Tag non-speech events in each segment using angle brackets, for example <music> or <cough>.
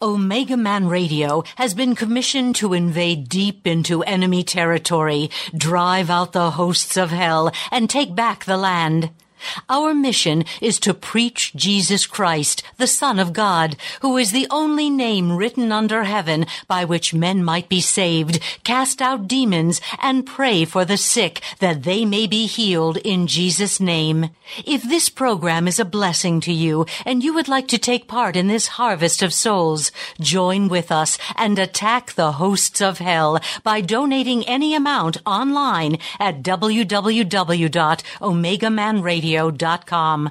Omega Man Radio has been commissioned to invade deep into enemy territory, drive out the hosts of hell, and take back the land. Our mission is to preach Jesus Christ, the Son of God, who is the only name written under heaven by which men might be saved, cast out demons, and pray for the sick that they may be healed in Jesus' name. If this program is a blessing to you and you would like to take part in this harvest of souls, join with us and attack the hosts of hell by donating any amount online at www.omegamanradio radio.com.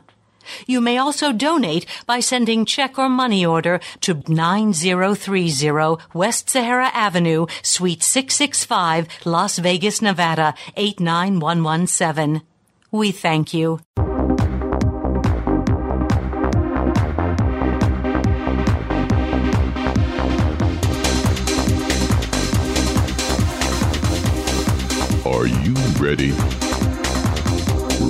You may also donate by sending check or money order to 9030 West Sahara Avenue, Suite 665, Las Vegas, Nevada 89117. We thank you. Are you ready?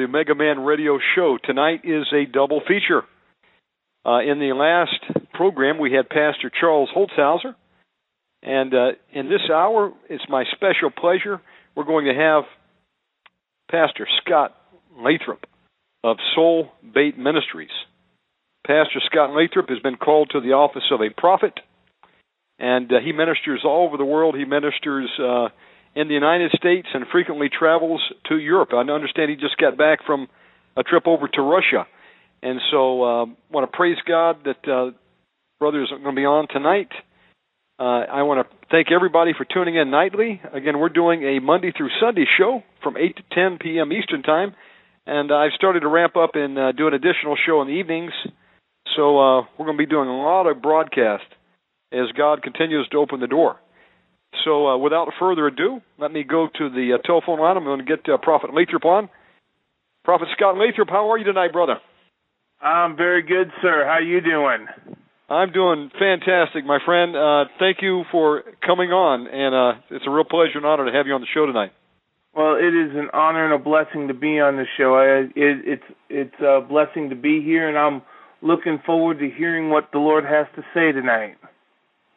The Mega Man Radio Show. Tonight is a double feature. Uh, in the last program, we had Pastor Charles Holzhauser, and uh, in this hour, it's my special pleasure. We're going to have Pastor Scott Lathrop of Soul Bait Ministries. Pastor Scott Lathrop has been called to the office of a prophet, and uh, he ministers all over the world. He ministers uh, in the United States and frequently travels to Europe. I understand he just got back from a trip over to Russia, and so uh, want to praise God that uh, brothers are going to be on tonight. Uh, I want to thank everybody for tuning in nightly. Again, we're doing a Monday through Sunday show from 8 to 10 p.m. Eastern Time, and I've started to ramp up and uh, do an additional show in the evenings. So uh, we're going to be doing a lot of broadcast as God continues to open the door. So, uh, without further ado, let me go to the uh, telephone line. I'm going to get uh, Prophet Lathrop on. Prophet Scott Lathrop, how are you tonight, brother? I'm very good, sir. How you doing? I'm doing fantastic, my friend. Uh, thank you for coming on, and uh, it's a real pleasure and honor to have you on the show tonight. Well, it is an honor and a blessing to be on the show. I, it, it's it's a blessing to be here, and I'm looking forward to hearing what the Lord has to say tonight.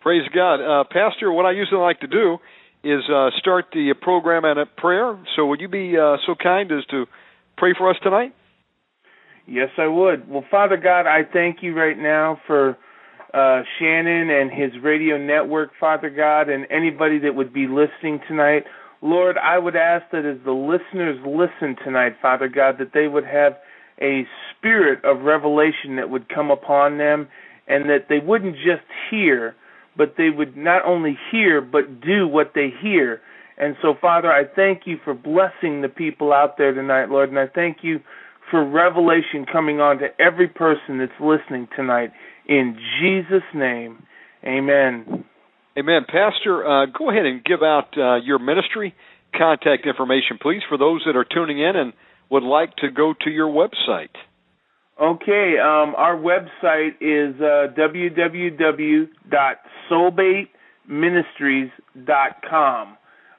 Praise God. Uh, Pastor, what I usually like to do is uh, start the program at a prayer. So would you be uh, so kind as to pray for us tonight? Yes, I would. Well, Father God, I thank you right now for uh, Shannon and his radio network, Father God, and anybody that would be listening tonight. Lord, I would ask that as the listeners listen tonight, Father God, that they would have a spirit of revelation that would come upon them and that they wouldn't just hear, but they would not only hear, but do what they hear. And so, Father, I thank you for blessing the people out there tonight, Lord, and I thank you for revelation coming on to every person that's listening tonight. In Jesus' name, amen. Amen. Pastor, uh, go ahead and give out uh, your ministry contact information, please, for those that are tuning in and would like to go to your website? Okay, um, our website is uh, www.soulbaitministries.com,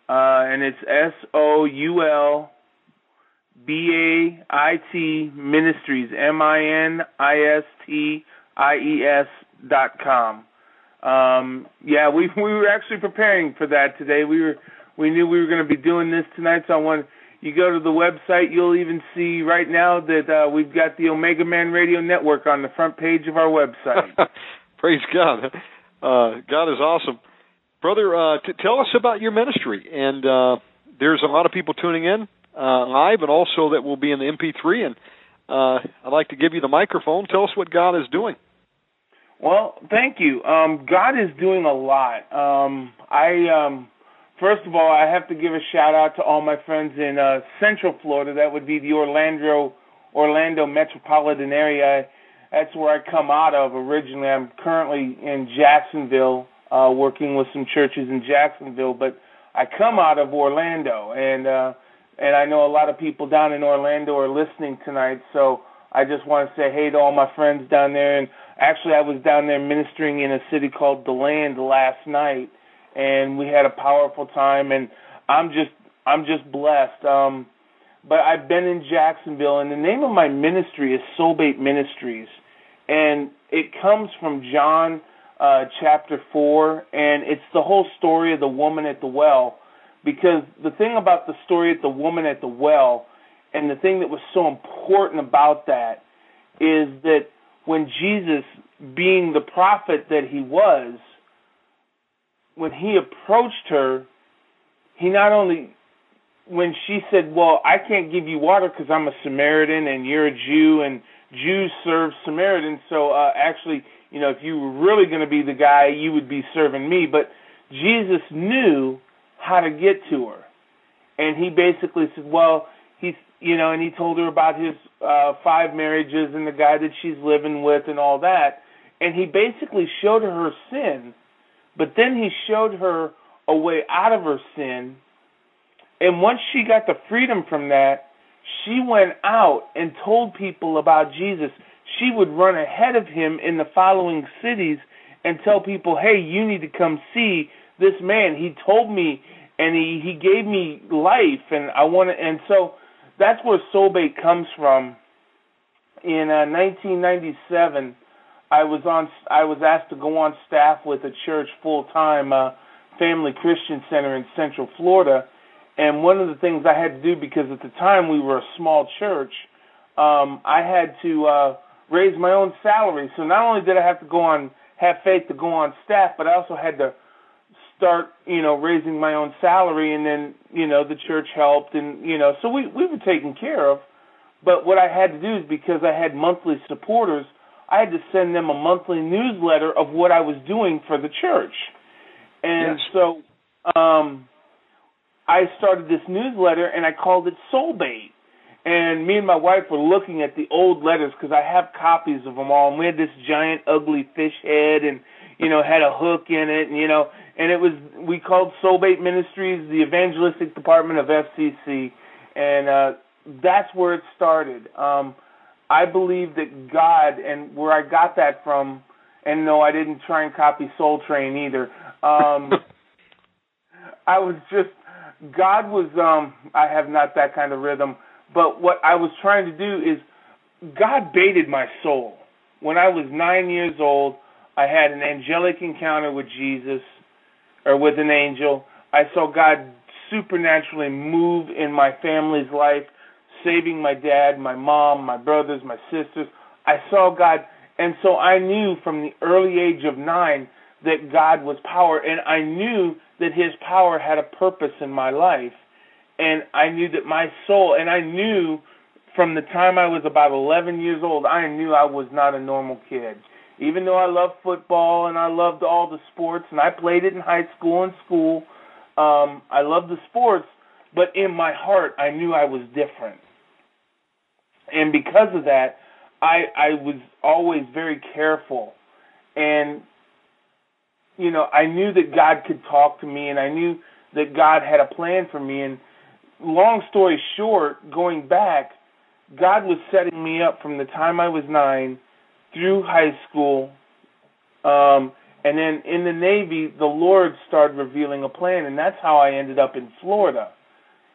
uh, and it's S O U L B A I T Ministries M I N I S T I E S dot com. Um, yeah, we we were actually preparing for that today. We were we knew we were going to be doing this tonight, so I wanted you go to the website, you'll even see right now that uh, we've got the Omega Man Radio Network on the front page of our website. <laughs> Praise God. Uh, God is awesome. Brother, uh, t- tell us about your ministry. And uh, there's a lot of people tuning in uh, live and also that will be in the MP3. And uh, I'd like to give you the microphone. Tell us what God is doing. Well, thank you. Um, God is doing a lot. Um, I um, First of all, I have to give a shout out to all my friends in uh, Central Florida. That would be the Orlando Orlando metropolitan area. That's where I come out of originally. I'm currently in Jacksonville, uh, working with some churches in Jacksonville, but I come out of Orlando, and uh, and I know a lot of people down in Orlando are listening tonight. So I just want to say hey to all my friends down there. And actually, I was down there ministering in a city called DeLand last night and we had a powerful time and I'm just I'm just blessed. Um but I've been in Jacksonville and the name of my ministry is Soulbait Ministries and it comes from John uh chapter 4 and it's the whole story of the woman at the well because the thing about the story of the woman at the well and the thing that was so important about that is that when Jesus being the prophet that he was when he approached her, he not only when she said, "Well, I can't give you water because I'm a Samaritan and you're a Jew, and Jews serve Samaritans, so uh, actually, you know, if you were really going to be the guy, you would be serving me." But Jesus knew how to get to her, and he basically said, "Well, he's." You know, and he told her about his uh five marriages and the guy that she's living with and all that. And he basically showed her her sin but then he showed her a way out of her sin. And once she got the freedom from that, she went out and told people about Jesus. She would run ahead of him in the following cities and tell people, "Hey, you need to come see this man. He told me and he he gave me life and I want to and so that's where Soulbait comes from. In uh, 1997, I was on I was asked to go on staff with a church full time, uh, Family Christian Center in Central Florida, and one of the things I had to do because at the time we were a small church, um, I had to uh, raise my own salary. So not only did I have to go on have faith to go on staff, but I also had to start, you know, raising my own salary, and then you know the church helped, and you know, so we we were taken care of. But what I had to do is because I had monthly supporters I had to send them a monthly newsletter of what I was doing for the church. And yes. so um I started this newsletter and I called it Soulbait. And me and my wife were looking at the old letters because I have copies of them all. And we had this giant ugly fish head and, you know, had a hook in it. And, you know, and it was, we called Soulbait Ministries the evangelistic department of FCC. And uh, that's where it started. Um, I believe that God and where I got that from, and no, I didn't try and copy Soul Train either. Um, <laughs> I was just God was. um I have not that kind of rhythm, but what I was trying to do is God baited my soul. When I was nine years old, I had an angelic encounter with Jesus or with an angel. I saw God supernaturally move in my family's life saving my dad, my mom, my brothers, my sisters. I saw God, and so I knew from the early age of nine that God was power, and I knew that His power had a purpose in my life, and I knew that my soul, and I knew from the time I was about 11 years old, I knew I was not a normal kid. Even though I loved football and I loved all the sports, and I played it in high school and school, um, I loved the sports, but in my heart, I knew I was different and because of that, I I was always very careful, and you know I knew that God could talk to me, and I knew that God had a plan for me. And long story short, going back, God was setting me up from the time I was nine through high school. Um, and then in the Navy, the Lord started revealing a plan, and that's how I ended up in Florida.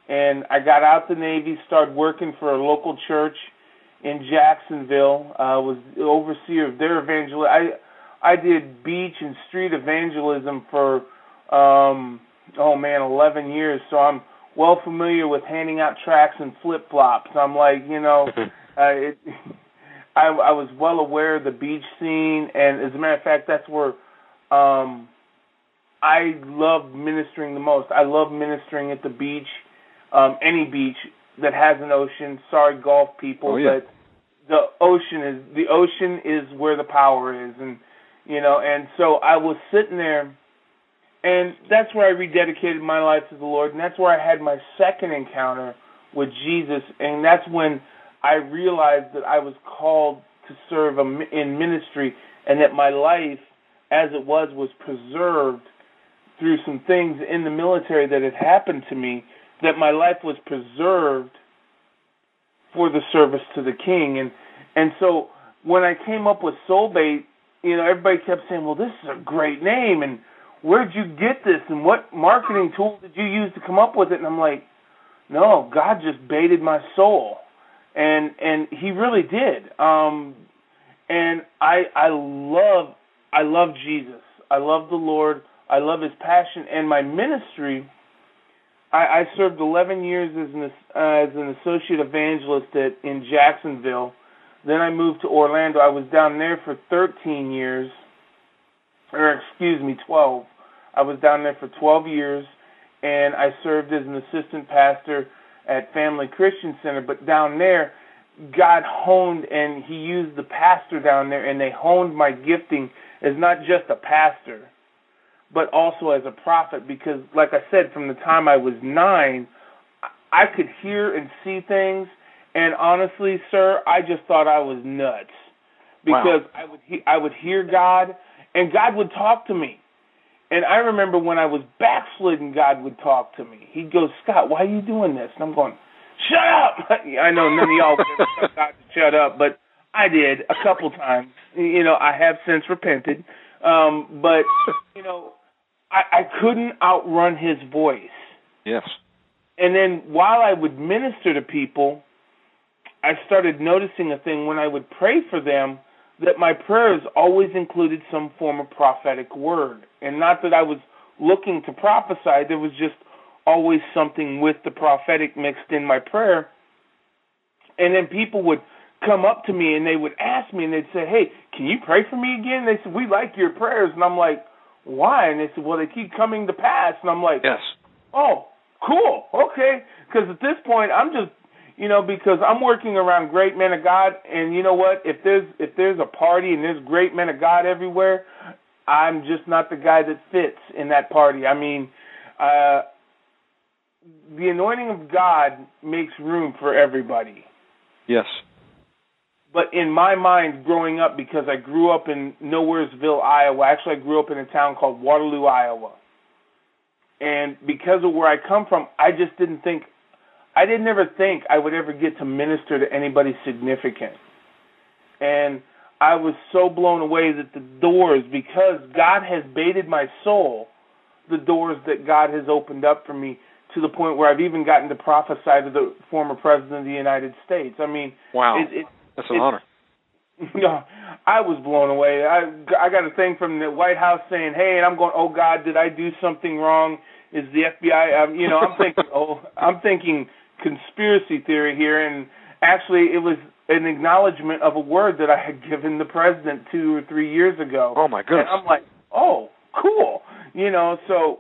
And I got out the Navy, started working for a local church in Jacksonville. Uh, was overseer of their evangel. I I did beach and street evangelism for um, oh man, 11 years. So I'm well familiar with handing out tracts and flip flops. I'm like, you know, <laughs> uh, it, I, I was well aware of the beach scene, and as a matter of fact, that's where um, I love ministering the most. I love ministering at the beach, um, any beach that has an ocean. Sorry, golf people, oh, yeah. but the ocean is the ocean is where the power is, and you know, and so I was sitting there and that's where I rededicated my life to the Lord, and that's where I had my second encounter with Jesus, and that's when I realized that I was called to serve in ministry, and that my life, as it was, was preserved through some things in the military that had happened to me. That my life was preserved for the service to the King, and and so when I came up with Soulbait, you know, everybody kept saying, "Well, this is a great name," and where'd you get this and what marketing tool did you use to come up with it? And I'm like, no, God just baited my soul, and and He really did. Um, and I I love I love Jesus. I love the Lord. I love His passion and my ministry. I, I served 11 years as an uh, as an associate evangelist at in Jacksonville. Then I moved to Orlando. I was down there for 13 years or excuse me, 12. I was down there for 12 years, and I served as an assistant pastor at Family Christian Center. But down there, God honed and He used the pastor down there, and they honed my gifting as not just a pastor, but also as a prophet. Because, like I said, from the time I was nine, I could hear and see things. And honestly, sir, I just thought I was nuts because wow. I would he- I would hear God and God would talk to me. And I remember when I was backslidden, God would talk to me. He'd go, Scott, why are you doing this? And I'm going, shut up. <laughs> I know none of y'all would God to shut up, but I did a couple times. You know, I have since repented. Um, but, you know, I, I couldn't outrun his voice. Yes. And then while I would minister to people, I started noticing a thing when I would pray for them that my prayers always included some form of prophetic word. And not that I was looking to prophesy, there was just always something with the prophetic mixed in my prayer. And then people would come up to me and they would ask me and they'd say, Hey, can you pray for me again? And they said, We like your prayers. And I'm like, Why? And they said, Well, they keep coming to pass. And I'm like, Yes. Oh, cool. Okay. Because at this point, I'm just you know, because I'm working around great men of God, and you know what? If there's if there's a party and there's great men of God everywhere, I'm just not the guy that fits in that party. I mean, uh, the anointing of God makes room for everybody. Yes. But in my mind, growing up, because I grew up in Nowheresville, Iowa. Actually, I grew up in a town called Waterloo, Iowa. And because of where I come from, I just didn't think I didn't ever think I would ever get to minister to anybody significant. And I was so blown away that the doors, because God has baited my soul, the doors that God has opened up for me to the point where I've even gotten to prophesy to the former president of the United States. I mean, wow, it, it, that's an honor. <laughs> Yeah, I was blown away. I I got a thing from the White House saying, "Hey," and I'm going, "Oh God, did I do something wrong?" Is the FBI? <laughs> Um, you know, I'm thinking, <laughs> oh, I'm thinking conspiracy theory here, and actually it was an acknowledgement of a word that I had given the president two or three years ago. Oh my goodness! And I'm like, oh, cool, you know. So,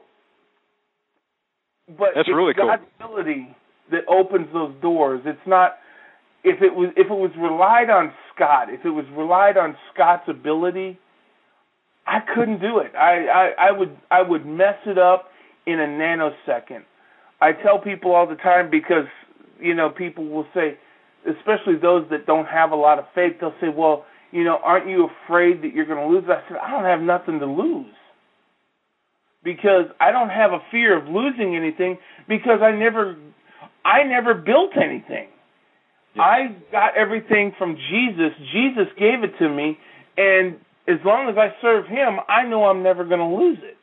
but that's it's really God's cool. ability that opens those doors. It's not if it was if it was relied on Scott, if it was relied on Scott's ability, I couldn't do it. I I, I would I would mess it up in a nanosecond. I tell people all the time because you know people will say, especially those that don't have a lot of faith, they'll say, "Well, you know, aren't you afraid that you're going to lose?" I said, "I don't have nothing to lose." Because I don't have a fear of losing anything because I never I never built anything. Yeah. I got everything from Jesus. Jesus gave it to me, and as long as I serve Him, I know I'm never going to lose it.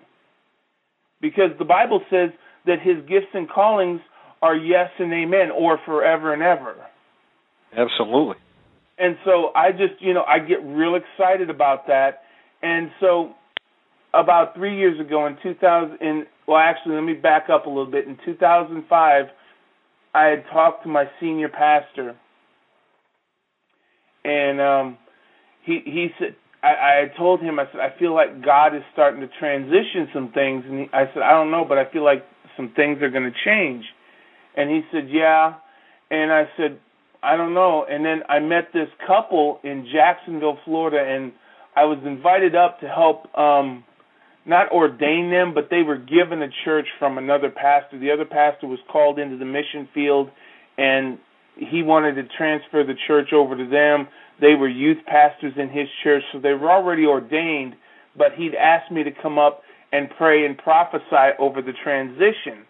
Because the Bible says that His gifts and callings are yes and amen, or forever and ever. Absolutely. And so I just, you know, I get real excited about that. And so about three years ago in 2000, in, well, actually, let me back up a little bit. In 2005, I had talked to my senior pastor, and um, he he said I, I had told him I said I feel like God is starting to transition some things, and he, I said I don't know, but I feel like some things are going to change, and he said yeah, and I said I don't know, and then I met this couple in Jacksonville, Florida, and I was invited up to help um not ordain them, but they were given a church from another pastor. The other pastor was called into the mission field, and he wanted to transfer the church over to them. They were youth pastors in his church, so they were already ordained, but he'd asked me to come up and pray and prophesy over the transition.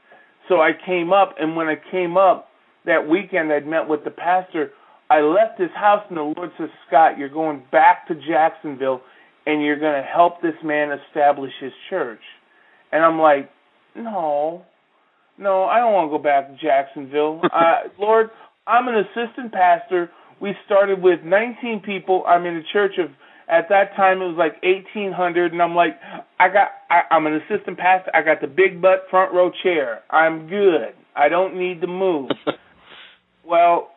So I came up, and when I came up that weekend, I'd met with the pastor. I left his house, and the Lord says, Scott, you're going back to Jacksonville and you're going to help this man establish his church. And I'm like, no, no, I don't want to go back to Jacksonville. <laughs> uh, Lord, I'm an assistant pastor. We started with 19 people. I'm in a church of at that time it was like 1800 and I'm like I got I, I'm an assistant pastor. I got the big butt front row chair. I'm good. I don't need to move. <laughs> well,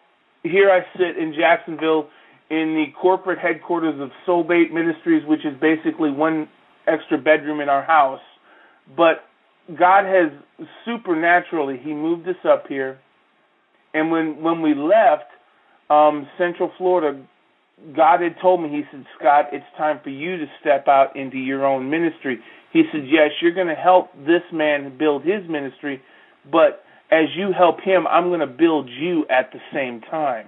here I sit in Jacksonville in the corporate headquarters of Soulbait Ministries, which is basically one extra bedroom in our house. But God has supernaturally He moved us up here, and when when we left um, Central Florida, God had told me He said, Scott, it's time for you to step out into your own ministry. He said, Yes, you're going to help this man build his ministry, but as you help him, I'm going to build you at the same time.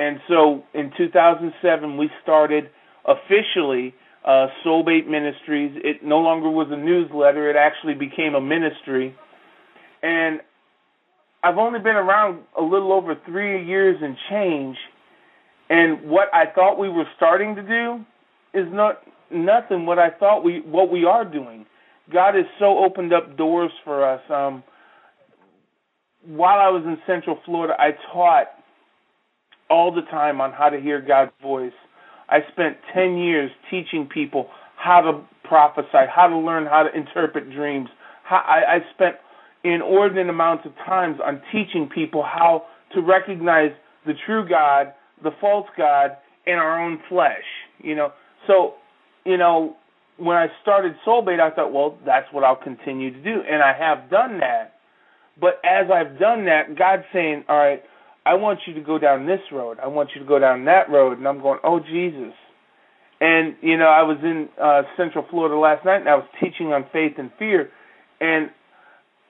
And so in 2007, we started officially uh, Soulbait Ministries. It no longer was a newsletter, it actually became a ministry. And I've only been around a little over three years and change. And what I thought we were starting to do is not nothing what I thought we what we are doing. God has so opened up doors for us. Um, while I was in Central Florida, I taught all the time on how to hear God's voice. I spent 10 years teaching people how to prophesy, how to learn how to interpret dreams. How, I, I spent inordinate amounts of times on teaching people how to recognize the true God, the false God, in our own flesh. You know, so you know when I started Soulbait, I thought, well, that's what I'll continue to do, and I have done that. But as I've done that, God's saying, all right, I want you to go down this road. I want you to go down that road. And I'm going, oh, Jesus. And, you know, I was in uh, Central Florida last night and I was teaching on faith and fear. And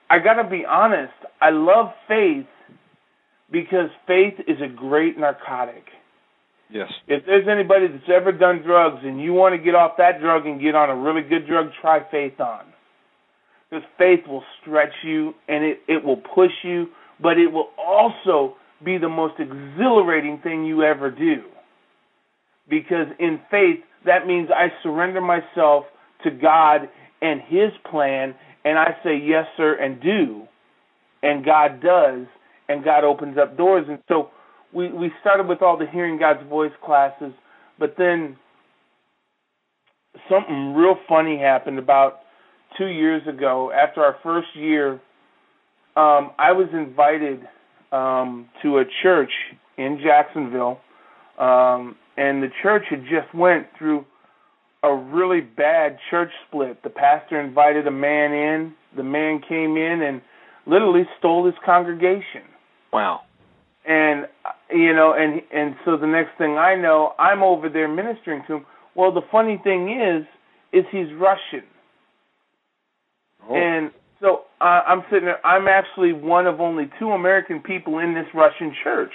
I got to be honest, I love faith because faith is a great narcotic. Yes. If there's anybody that's ever done drugs and you want to get off that drug and get on a really good drug, try faith on. Because faith will stretch you and it, it will push you, but it will also be the most exhilarating thing you ever do. Because in faith, that means I surrender myself to God and His plan, and I say yes, sir, and do. And God does, and God opens up doors. And so we, we started with all the Hearing God's Voice classes, but then something real funny happened about two years ago. After our first year, um, I was invited um, to a church in Jacksonville, um, and the church had just went through a really bad church split. The pastor invited a man in. The man came in and literally stole his congregation. Wow. And you know, and and so the next thing I know, I'm over there ministering to him. Well, the funny thing is, is he's Russian. Oh. And uh, I'm sitting there. I'm actually one of only two American people in this Russian church,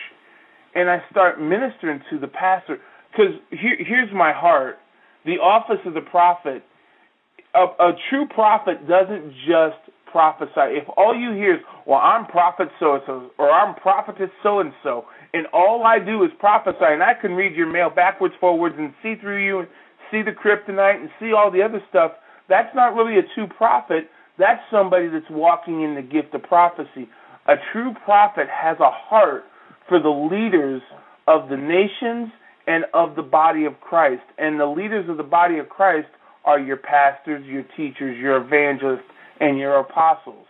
and I start ministering to the pastor because here, here's my heart: the office of the prophet. A, a true prophet doesn't just prophesy. If all you hear is, well, I'm prophet so and so, or I'm prophetess so and so, and all I do is prophesy, and I can read your mail backwards, forwards, and see through you, and see the kryptonite, and see all the other stuff, that's not really a true prophet. That's somebody that's walking in the gift of prophecy. A true prophet has a heart for the leaders of the nations and of the body of Christ. And the leaders of the body of Christ are your pastors, your teachers, your evangelists, and your apostles.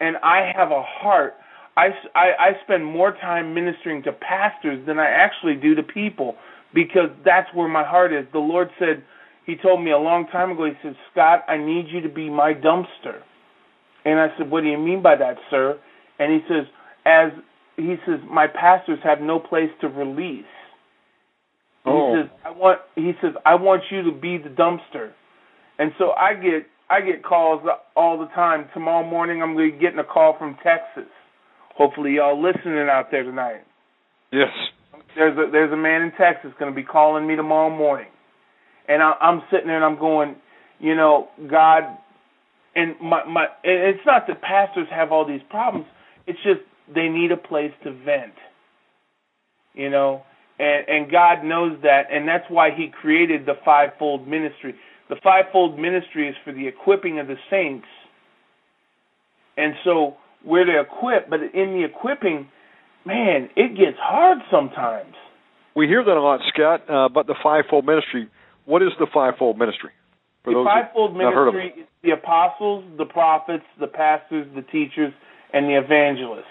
And I have a heart. I, I, I spend more time ministering to pastors than I actually do to people because that's where my heart is. The Lord said, He told me a long time ago, He said, Scott, I need you to be my dumpster. And I said, What do you mean by that, sir? And he says, As he says, My pastors have no place to release. Oh. He says, I want he says, I want you to be the dumpster. And so I get I get calls all the time. Tomorrow morning I'm gonna be getting a call from Texas. Hopefully y'all listening out there tonight. Yes. There's a there's a man in Texas gonna be calling me tomorrow morning. And I I'm sitting there and I'm going, you know, God and my my and it's not that pastors have all these problems. It's just they need a place to vent. You know, and and God knows that, and that's why He created the fivefold ministry. The fivefold ministry is for the equipping of the saints, and so we're to equip. But in the equipping, man, it gets hard sometimes. We hear that a lot, Scott, uh, about the fivefold ministry. What is the fivefold ministry? For the fivefold not heard of ministry is the apostles, the prophets, the pastors, the teachers, and the evangelists.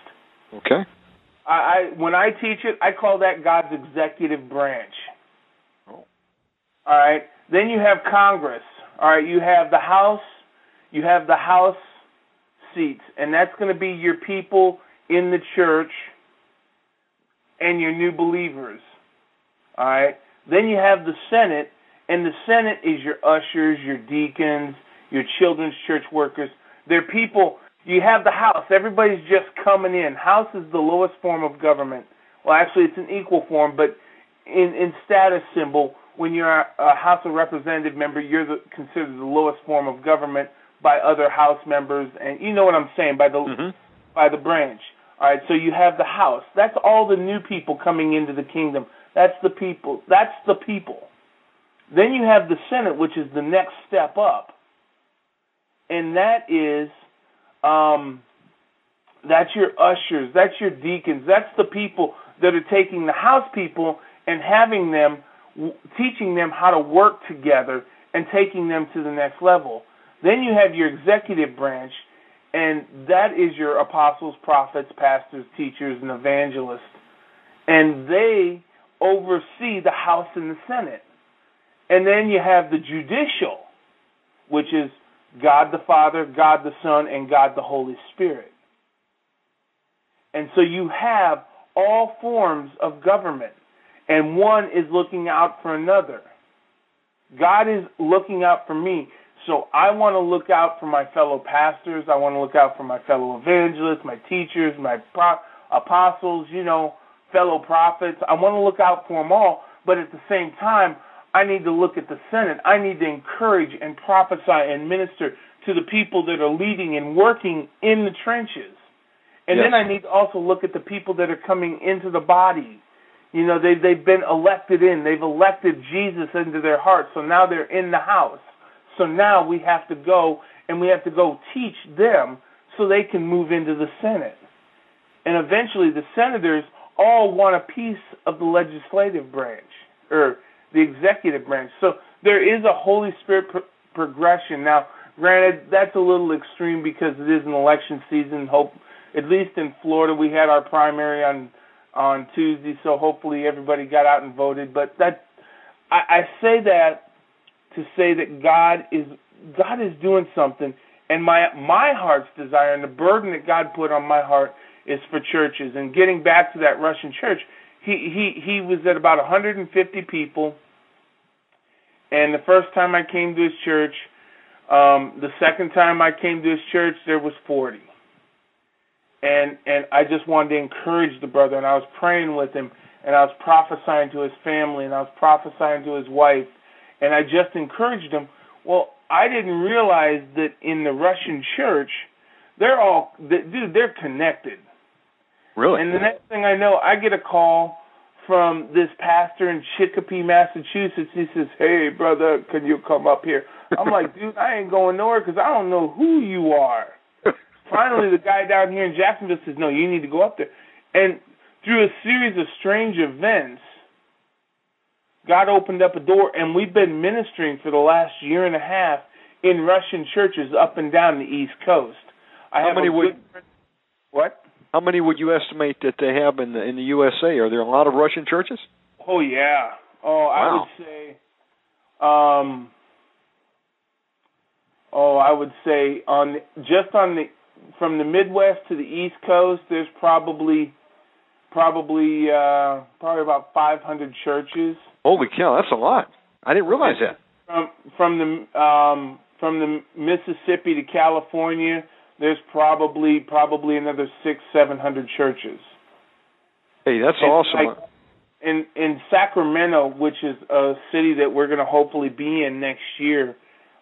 Okay. I, I when I teach it, I call that God's executive branch. Oh. All right. Then you have Congress. All right. You have the House. You have the House seats, and that's going to be your people in the church and your new believers. All right. Then you have the Senate, and the Senate is your ushers, your deacons, your children's church workers. They're people you have the House. Everybody's just coming in. House is the lowest form of government. Well, actually, it's an equal form, but in, in status symbol, when you're a, House of Representative member, you're the, considered the lowest form of government by other House members, and you know what I'm saying by the mm-hmm. by the branch. All right, so you have the House. That's all the new people coming into the kingdom. That's the people. That's the people. Then you have the Senate, which is the next step up, and that is um, that's your ushers, that's your deacons, that's the people that are taking the house people and having them, teaching them how to work together and taking them to the next level. Then you have your executive branch, and that is your apostles, prophets, pastors, teachers, and evangelists. And they oversee the House and the Senate. And then you have the judicial, which is God the Father, God the Son, and God the Holy Spirit. And so you have all forms of government, and one is looking out for another. God is looking out for me. So I want to look out for my fellow pastors. I want to look out for my fellow evangelists, my teachers, my pro- apostles, you know, fellow prophets. I want to look out for them all. But at the same time, I need to look at the Senate. I need to encourage and prophesy and minister to the people that are leading and working in the trenches. And yes. then I need to also look at the people that are coming into the body. You know, they they've been elected in. They've elected Jesus into their hearts. So now they're in the house. So now we have to go and we have to go teach them so they can move into the Senate. And eventually the senators all want a piece of the legislative branch or the executive branch. So there is a Holy Spirit pro- progression. Now, granted, that's a little extreme because it is an election season. Hope, at least in Florida, we had our primary on on Tuesday, so hopefully everybody got out and voted. But that I, I say that to say that God is God is doing something, and my my heart's desire and the burden that God put on my heart is for churches. And getting back to that Russian church, he he he was at about 150 people and the first time I came to his church, um, the second time I came to his church, there was 40. And and I just wanted to encourage the brother, and I was praying with him, and I was prophesying to his family, and I was prophesying to his wife, and I just encouraged him. Well, I didn't realize that in the Russian church, they're all dude, they're connected. Really? And the next thing I know, I get a call from this pastor in Chicopee, Massachusetts. He says, "Hey, brother, can you come up here?" I'm like, <laughs> "Dude, I ain't going nowhere because I don't know who you are." Finally, the guy down here in Jacksonville says, "No, you need to go up there." And through a series of strange events, God opened up a door, and we've been ministering for the last year and a half in Russian churches up and down the East Coast. I How have many would- what? How many would you estimate that they have in the in the USA? Are there a lot of Russian churches? Oh yeah. Oh, I would say, um, oh, I would say on just on the from the Midwest to the East Coast, there's probably probably uh, probably about 500 churches. Holy cow, that's a lot. I didn't realize that. From from the um, from the Mississippi to California, there's probably probably another six seven hundred churches. Hey, that's And, awesome. like, in in Sacramento, which is a city that we're going to hopefully be in next year,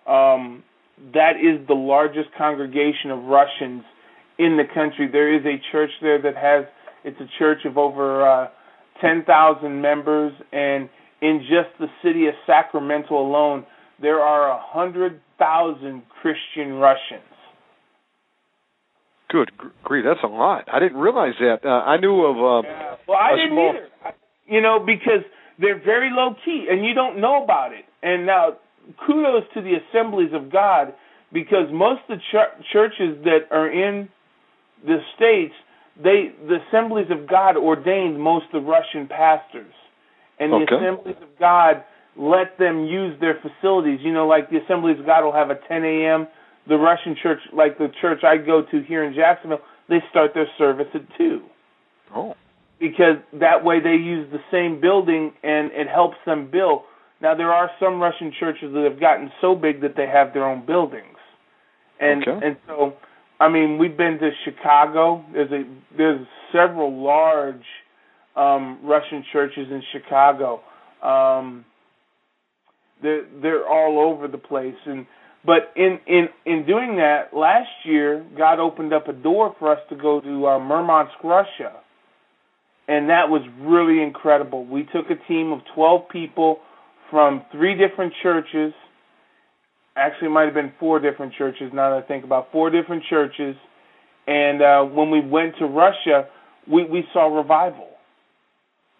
um, that is the largest congregation of Russians in the country. There is a church there that has it's a church of over uh, ten thousand members, and in just the city of Sacramento alone, there are a hundred thousand Christian Russians. Good gr- grief, that's a lot. I didn't realize that. Uh, I knew of. Uh, Yeah. Well, I didn't small- either. I, you know, because they're very low key, and you don't know about it. And now, kudos to the Assemblies of God, because most of the ch- churches that are in the states, they the Assemblies of God ordained most of the Russian pastors, and the Assemblies of God let them use their facilities. You know, like the Assemblies of God will have a 10 a.m. The Russian church, like the church I go to here in Jacksonville, they start their service at two oh, because that way they use the same building and it helps them build. Now there are some Russian churches that have gotten so big that they have their own buildings, and Okay. and so I mean we've been to Chicago. There's a there's several large um, Russian churches in Chicago. Um, they're they're all over the place and. But in, in in doing that, last year God opened up a door for us to go to uh, Murmansk, Russia, and that was really incredible. We took a team of 12 people from three different churches. Actually, it might have been four different churches now that I think about four different churches. And uh, when we went to Russia, we, we saw revival.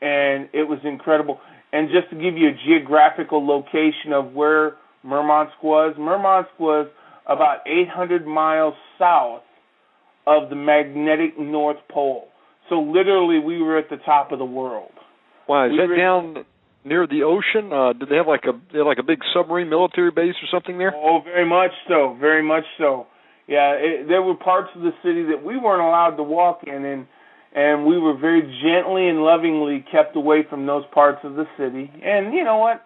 And it was incredible. And just to give you a geographical location of where Murmansk was, Murmansk was about 800 miles south of the magnetic North Pole. So literally, we were at the top of the world. wow! Is We that were- down near the ocean? Uh, did they have like a they like a big submarine military base or something there? Oh, very much so, very much so. Yeah, it, there were parts of the city that we weren't allowed to walk in, and and we were very gently and lovingly kept away from those parts of the city. And you know what?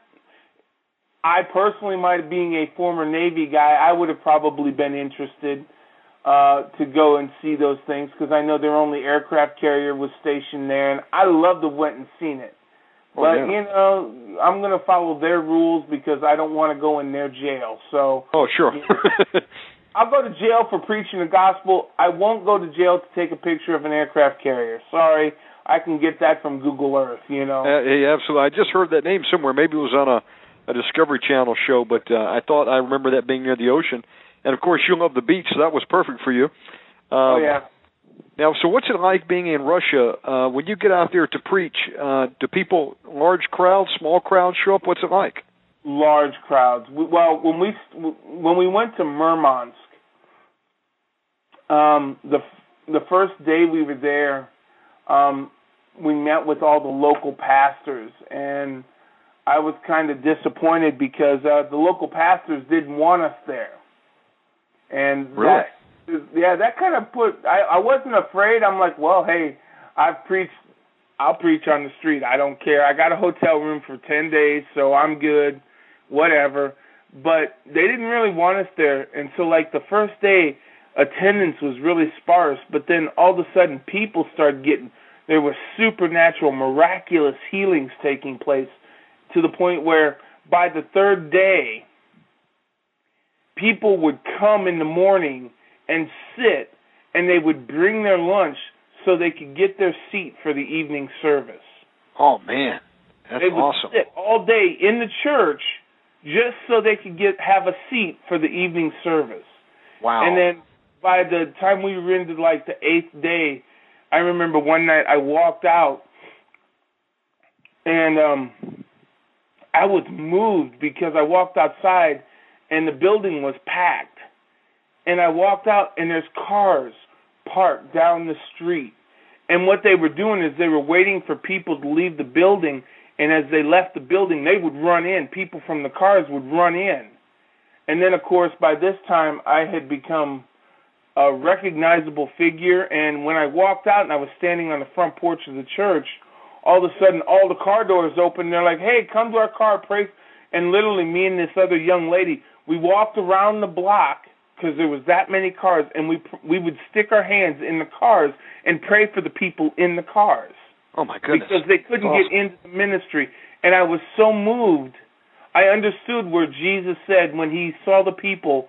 I personally, might being a former Navy guy, I would have probably been interested uh, to go and see those things because I know their only aircraft carrier was stationed there, and I loved to have went and seen it. Oh, But yeah. you know, I'm going to follow their rules because I don't want to go in their jail. So Oh, sure. <laughs> I'll go to jail for preaching the gospel. I won't go to jail to take a picture of an aircraft carrier. Sorry, I can get that from Google Earth. You know. Uh, hey, absolutely. I just heard that name somewhere. Maybe it was on a, a Discovery Channel show, but uh, I thought I remember that being near the ocean. And of course, you love the beach, so that was perfect for you. Um, oh yeah. Now, so what's it like being in Russia uh, when you get out there to preach? Uh, do people, large crowds, small crowds, show up? What's it like? large crowds. Well, when we when we went to Murmansk, um, the the first day we were there, um, we met with all the local pastors, and I was kind of disappointed because uh, the local pastors didn't want us there, and Really? that yeah, that kind of put. I I wasn't afraid. I'm like, well, hey, I've preached. I'll preach on the street. I don't care. I got a hotel room for ten days, so I'm good. Whatever. But they didn't really want us there, and so like the first day, attendance was really sparse. But then all of a sudden, people started getting. There were supernatural, miraculous healings taking place, to the point where by the third day, people would come in the morning and sit, and they would bring their lunch so they could get their seat for the evening service. Oh man, that's they would awesome. sit all day in the church just so they could get have a seat for the evening service. Wow. And then by the time we were into like the eighth day, I remember one night I walked out and um I was moved because I walked outside and the building was packed. And I walked out and there's cars parked down the street. And what they were doing is they were waiting for people to leave the building and as they left the building they would run in. People from the cars would run in. And then of course by this time I had become a recognizable figure and when I walked out and I was standing on the front porch of the church, all of a sudden all the car doors open. They're like, "Hey, come to our car, pray." And literally, me and this other young lady, we walked around the block because there was that many cars, and we we would stick our hands in the cars and pray for the people in the cars. Oh my goodness! Because they couldn't awesome. get into the ministry, and I was so moved. I understood where Jesus said when he saw the people,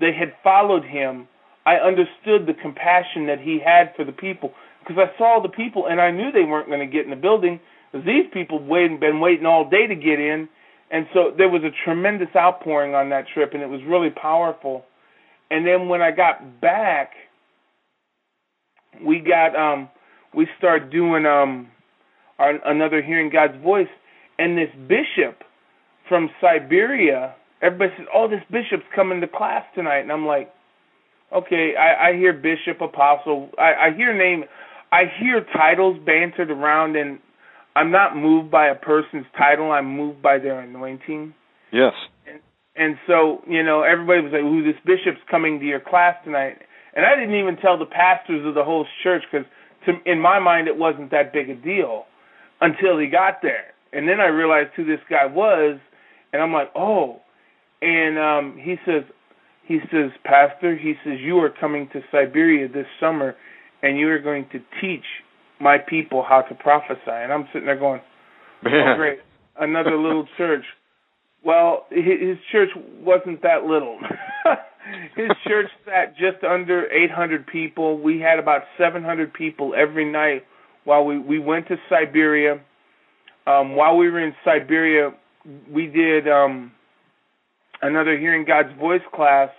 they had followed him. I understood the compassion that he had for the people because I saw the people and I knew they weren't going to get in the building these people waiting been waiting all day to get in, and so there was a tremendous outpouring on that trip, and it was really powerful. And then when I got back, we got um we started doing um our, another hearing God's voice, and this bishop from Siberia, everybody says, "Oh, this bishop's coming to class tonight," and I'm like, "Okay, I, I hear bishop, apostle, I, I hear name." I hear titles bantered around, and I'm not moved by a person's title. I'm moved by their anointing. Yes. And, and so, you know, everybody was like, "Ooh, this bishop's coming to your class tonight," and I didn't even tell the pastors of the whole church because, in my mind, it wasn't that big a deal until he got there, and then I realized who this guy was, and I'm like, "Oh," and um, he says, he says, Pastor, he says, you are coming to Siberia this summer and you are going to teach my people how to prophesy. And I'm sitting there going, oh, great, another little <laughs> church. Well, his church wasn't that little. <laughs> his <laughs> church sat just under 800 people. We had about 700 people every night while we we went to Siberia. Um, while we were in Siberia, we did um, another Hearing God's Voice class,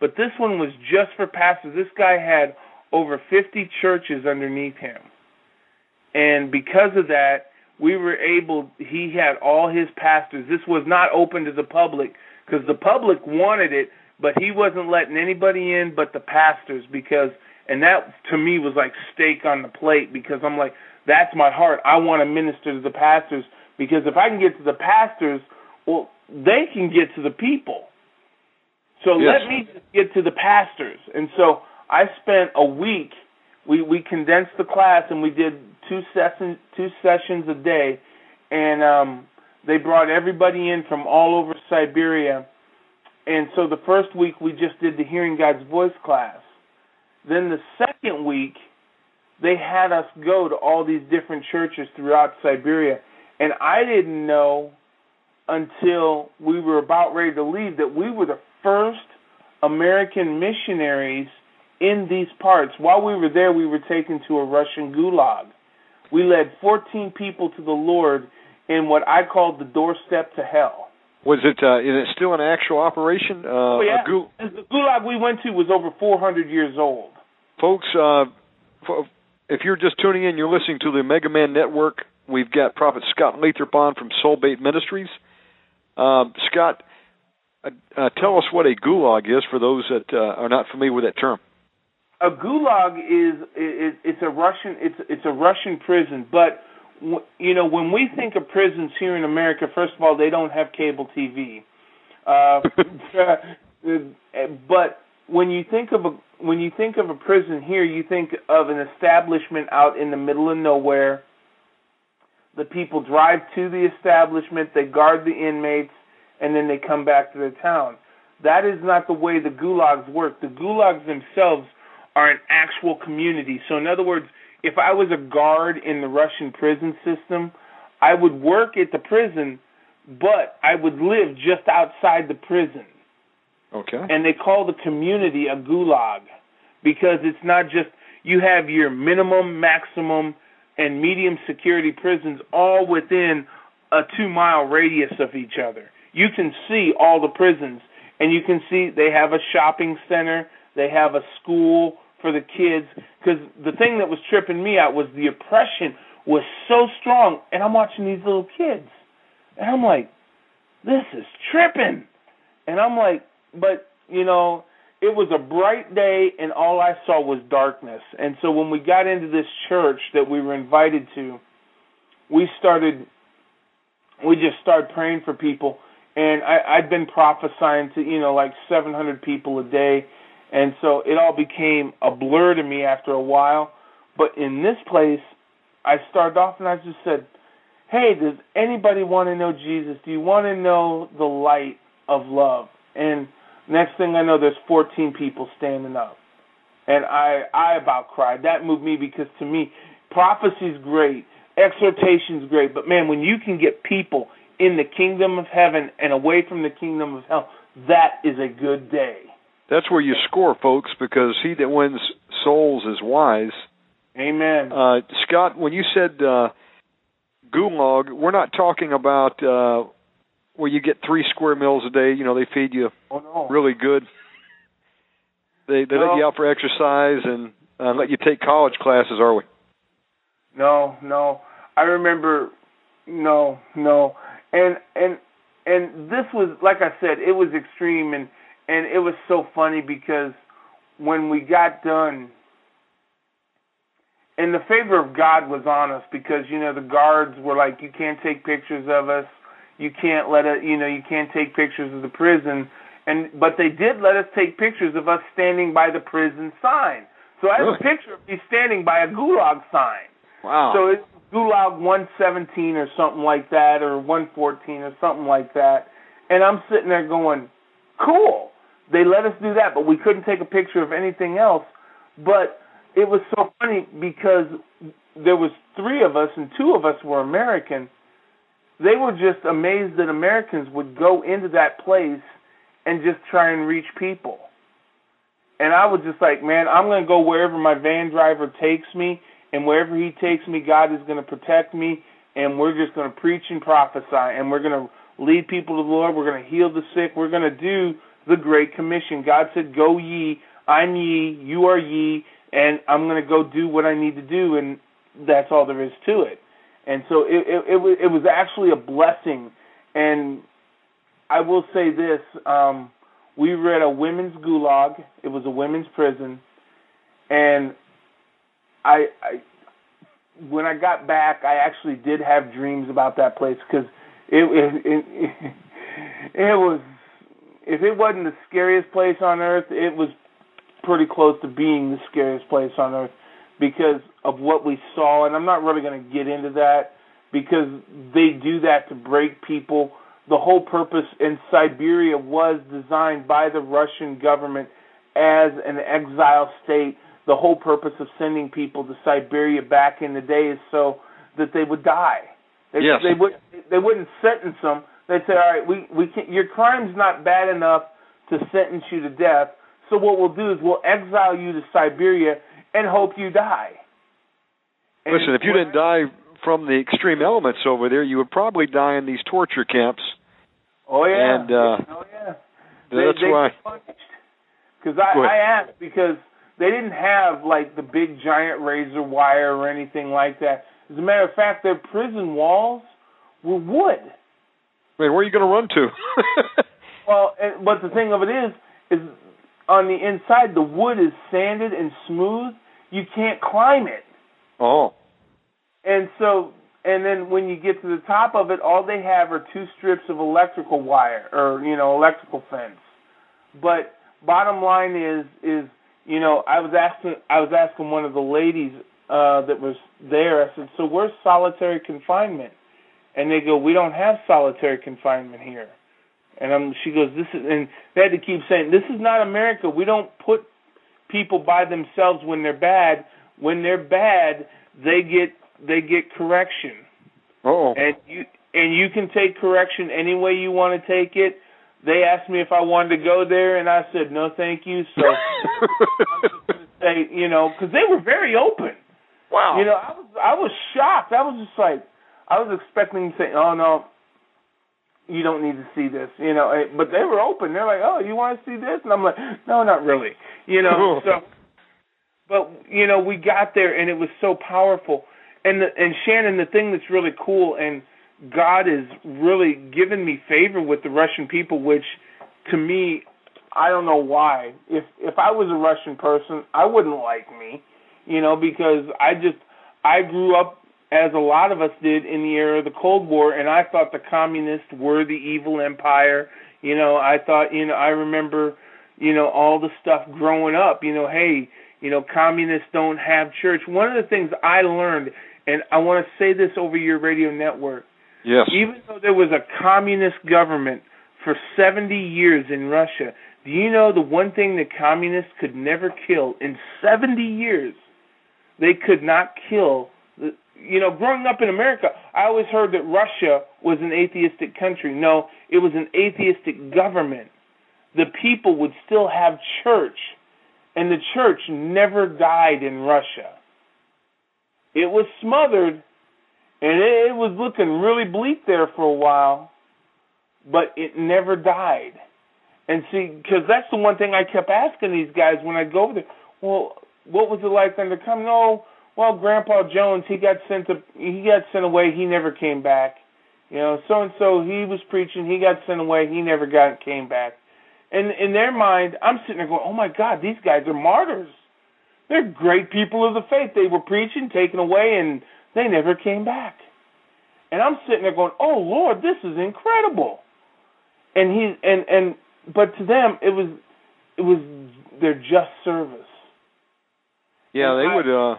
but this one was just for pastors. This guy had over 50 churches underneath him. And because of that, we were able, he had all his pastors. This was not open to the public because the public wanted it, but he wasn't letting anybody in but the pastors because, and that to me was like steak on the plate because I'm like, that's my heart. I want to minister to the pastors because if I can get to the pastors, well, they can get to the people. So yes. let me get to the pastors. And so I spent a week. We we condensed the class and we did two sessions two sessions a day, and um, they brought everybody in from all over Siberia. And so the first week we just did the Hearing God's Voice class. Then the second week they had us go to all these different churches throughout Siberia, and I didn't know until we were about ready to leave that we were the first American missionaries in these parts. While we were there, we were taken to a Russian gulag. We led 14 people to the Lord in what I called the doorstep to hell. Was it? Uh, is it still an actual operation? Uh, oh yeah. Gu- the gulag we went to was over 400 years old. Folks, uh, if you're just tuning in, you're listening to the Omega Man Network. We've got Prophet Scott Lathrop on from Soulbait Ministries. Um, Scott, uh, uh, tell us what a gulag is for those that uh, are not familiar with that term. A gulag is it, it's a Russian it's it's a Russian prison, but you know when we think of prisons here in America, first of all, they don't have cable TV. Uh, <laughs> but when you think of a when you think of a prison here, you think of an establishment out in the middle of nowhere. The people drive to the establishment, they guard the inmates, and then they come back to their town. That is not the way the gulags work. The gulags themselves are an actual community. So, in other words, if I was a guard in the Russian prison system, I would work at the prison, but I would live just outside the prison. Okay. And they call the community a gulag because it's not just you have your minimum, maximum, and medium security prisons all within a two mile radius of each other. You can see all the prisons, and you can see they have a shopping center, they have a school for the kids. Because the thing that was tripping me out was the oppression was so strong, and I'm watching these little kids, and I'm like, this is tripping. And I'm like, but you know, it was a bright day and all I saw was darkness. And so when we got into this church that we were invited to, we started we just started praying for people and I, I'd been prophesying to, you know, like seven hundred people a day and so it all became a blur to me after a while. But in this place I started off and I just said, Hey, does anybody want to know Jesus? Do you want to know the light of love? And next thing I know, there's 14 people standing up. And I, I about cried. That moved me because to me, prophecy's great, exhortation's great, but man, when you can get people in the kingdom of heaven and away from the kingdom of hell, that is a good day. That's where you score, folks, because he that wins souls is wise. Amen. Uh, Scott, when you said uh, gulag, we're not talking about uh, where you get three square meals a day. You know, they feed you oh, no. really good. They they no. let you out for exercise and uh, let you take college classes, are we? No, no. I remember. No, no. And and and this was like I said, it was extreme and and it was so funny because when we got done and the favor of God was on us because you know the guards were like you can't take pictures of us. You can't let it you know you can't take pictures of the prison. And but they did let us take pictures of us standing by the prison sign. So i have really? a picture of me standing by a gulag sign. Wow. So it's gulag 117 or something like that or 114 or something like that. And i'm sitting there going cool they let us do that but we couldn't take a picture of anything else but it was so funny because there was three of us and two of us were american they were just amazed that Americans would go into that place and just try and reach people. And I was just like, man, I'm going to go wherever my van driver takes me, and wherever he takes me, God is going to protect me, and we're just going to preach and prophesy, and we're going to lead people to the Lord. We're going to heal the sick. We're going to do the Great Commission. God said, Go ye, I'm ye, you are ye, and I'm going to go do what I need to do, and that's all there is to it. And so it, it it was it was actually a blessing. And I will say this um we were at a women's gulag. It was a women's prison. And I I when I got back I actually did have dreams about that place cuz it it, it <laughs> it was if it wasn't the scariest place on earth it was pretty close to being the scariest place on earth because of what we saw, and I'm not really going to get into that because they do that to break people. The whole purpose in Siberia was designed by the Russian government as an exile state. The whole purpose of sending people to Siberia back in the day is so that they would die. They, yes. they would they wouldn't sentence them. They'd say, "All right, we we can't. your crime's not bad enough to sentence you to death. So what we'll do is we'll exile you to Siberia and hope you die." And Listen, if you didn't die from the extreme elements over there, you would probably die in these torture camps. Oh yeah. And uh, oh yeah. that's they, why. Because I, I asked because they didn't have like the big giant razor wire or anything like that. As a matter of fact, their prison walls were wood. I mean, where are you going to run to? <laughs> Well, and, but the thing of it is, is on the inside the wood is sanded and smooth. You can't climb it. oh, And so, and then when you get to the top of it, all they have are two strips of electrical wire or you know electrical fence. But bottom line is, is you know, I was asking, I was asking one of the ladies uh, that was there. I said, "So where's solitary confinement?" And they go, "We don't have solitary confinement here." And I'm, she goes, "This is," and they had to keep saying, "This is not America. We don't put people by themselves when they're bad. When they're bad, they get they get correction, oh, and you and you can take correction any way you want to take it. they asked me if I wanted to go there, and I said no, thank you. So I'm just gonna say, you know, because they were very open. Wow. You know, I was I was shocked. I was just like, I was expecting to say, oh no, you don't need to see this. You know, eh, but they were open. They're like, oh, you want to see this? And I'm like, no, not really. You know, <laughs> so. But you know, we got there, and it was so powerful. And the, and Shannon, the thing that's really cool and God has really given me favor with the Russian people, which to me, I don't know why. If if I was a Russian person, I wouldn't like me, you know, because I just I grew up as a lot of us did in the era of the Cold War, and I thought the communists were the evil empire. You know, I thought, you know, I remember, you know, all the stuff growing up. You know, hey, you know, communists don't have church. One of the things I learned, and I want to say this over your radio network Yes. even though there was a communist government for 70 years in Russia, do you know the one thing that communists could never kill in 70 years? They could not kill the you know, growing up in America, I always heard that Russia was an atheistic country. No, it was an atheistic government. The people would still have church, and the church never died in Russia. It was smothered, and it, was looking really bleak there for a while, but it never died. And see, because that's the one thing I kept asking these guys when I go over there. Well, what was it like under come? No, well, Grandpa Jones, he got sent to, he got sent away. He never came back. You know, so and so, he was preaching. He got sent away. He never got came back. And in their mind, I'm sitting there going, "Oh my God, these guys are martyrs. They're great people of the faith. They were preaching, taken away, and they never came back." And I'm sitting there going, "Oh Lord, this is incredible." And he and and but to them, it was it was their just service. Yeah, they I- would uh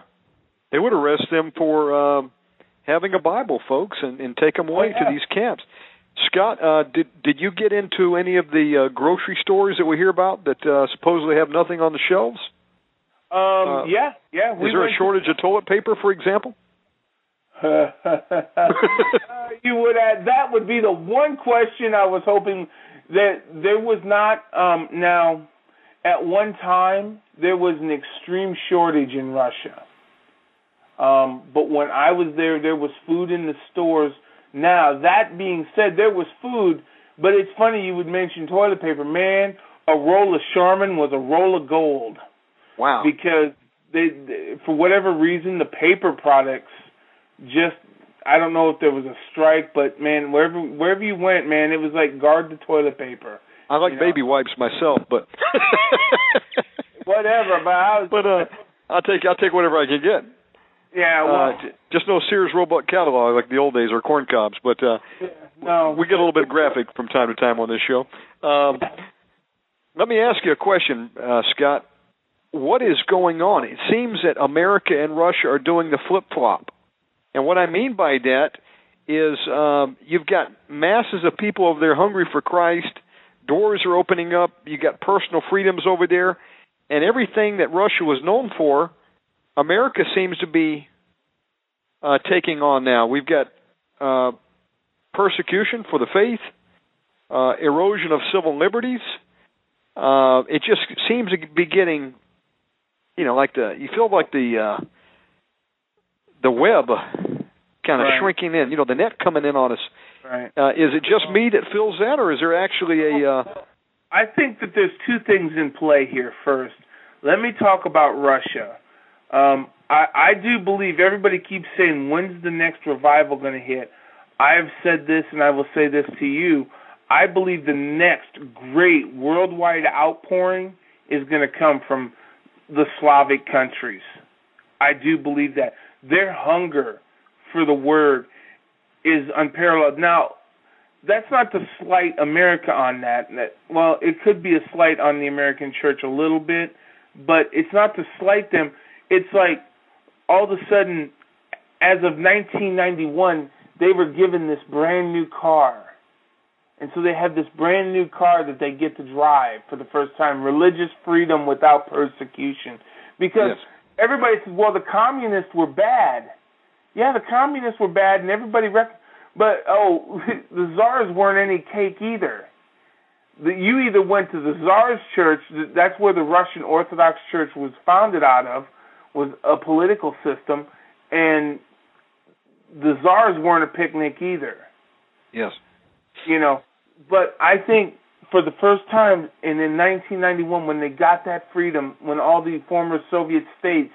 they would arrest them for um having a Bible, folks, and, and take them away Oh, yeah. to these camps. Scott, uh did did you get into any of the uh, grocery stores that we hear about that uh, supposedly have nothing on the shelves? Um, Uh, yeah, yeah. we Is there a went to- shortage of toilet paper, for example? uh, <laughs> <laughs> you would add that would be the one question I was hoping that there was not um now at one time there was an extreme shortage in Russia. Um but when I was there there was food in the stores. Now that being said there was food, but it's funny you would mention toilet paper. Man, a roll of Charmin was a roll of gold Wow. because they, they for whatever reason the paper products just I don't know if there was a strike, but man, wherever wherever you went, man, it was like guard the toilet paper. I like you know. baby wipes myself, but <laughs> <laughs> Whatever, but I was but uh I'll take I'll take whatever I can get. Yeah, Uh, well, j- just no Sears Roebuck catalog like the old days or corn cobs, but uh no, we get a little bit of graphic from time to time on this show. Um, let me ask you a question, uh, Scott. What is going on? It seems that America and Russia are doing the flip flop, and what I mean by that is um, you've got masses of people over there hungry for Christ. Doors are opening up. You got personal freedoms over there, and everything that Russia was known for, America seems to be uh, taking on now. We've got uh, persecution for the faith, uh, erosion of civil liberties. Uh, it just seems to be getting, you know, like the you feel like the uh, the web kind of Right. shrinking in. You know, the net coming in on us. right. Uh, is it just me that feels that, or is there actually a? Uh, I think that there's two things in play here. First, let me talk about Russia. Um, I, I do believe everybody keeps saying, when's the next revival going to hit? I've said this, and I will say this to you. I believe the next great worldwide outpouring is going to come from the Slavic countries. I do believe that. Their hunger for the word is unparalleled. Now, that's not to slight America on. That well, it could be a slight on the American church a little bit, but it's not to slight them. It's like all of a sudden, as of 1991, they were given this brand new car, and so they have this brand new car that they get to drive for the first time. Religious freedom without persecution, because Yes. everybody says, well, the communists were bad. Yeah, the communists were bad, and everybody rec- but oh, <laughs> the czars weren't any cake either. the, you either went to the czar's church, that's where the Russian Orthodox Church was founded out of, was a political system, and the czars weren't a picnic either. Yes. You know, but I think for the first time, and in 1991, when they got that freedom, when all the former Soviet states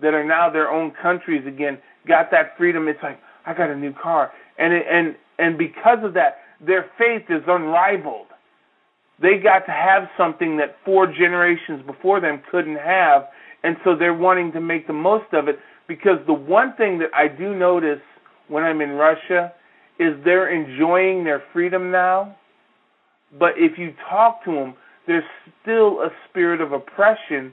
that are now their own countries again got that freedom, it's like I got a new car, and it, and and because of that, their faith is unrivaled. They got to have something that four generations before them couldn't have, and so they're wanting to make the most of it. Because the one thing that I do notice when I'm in Russia is they're enjoying their freedom now, but if you talk to them, there's still a spirit of oppression,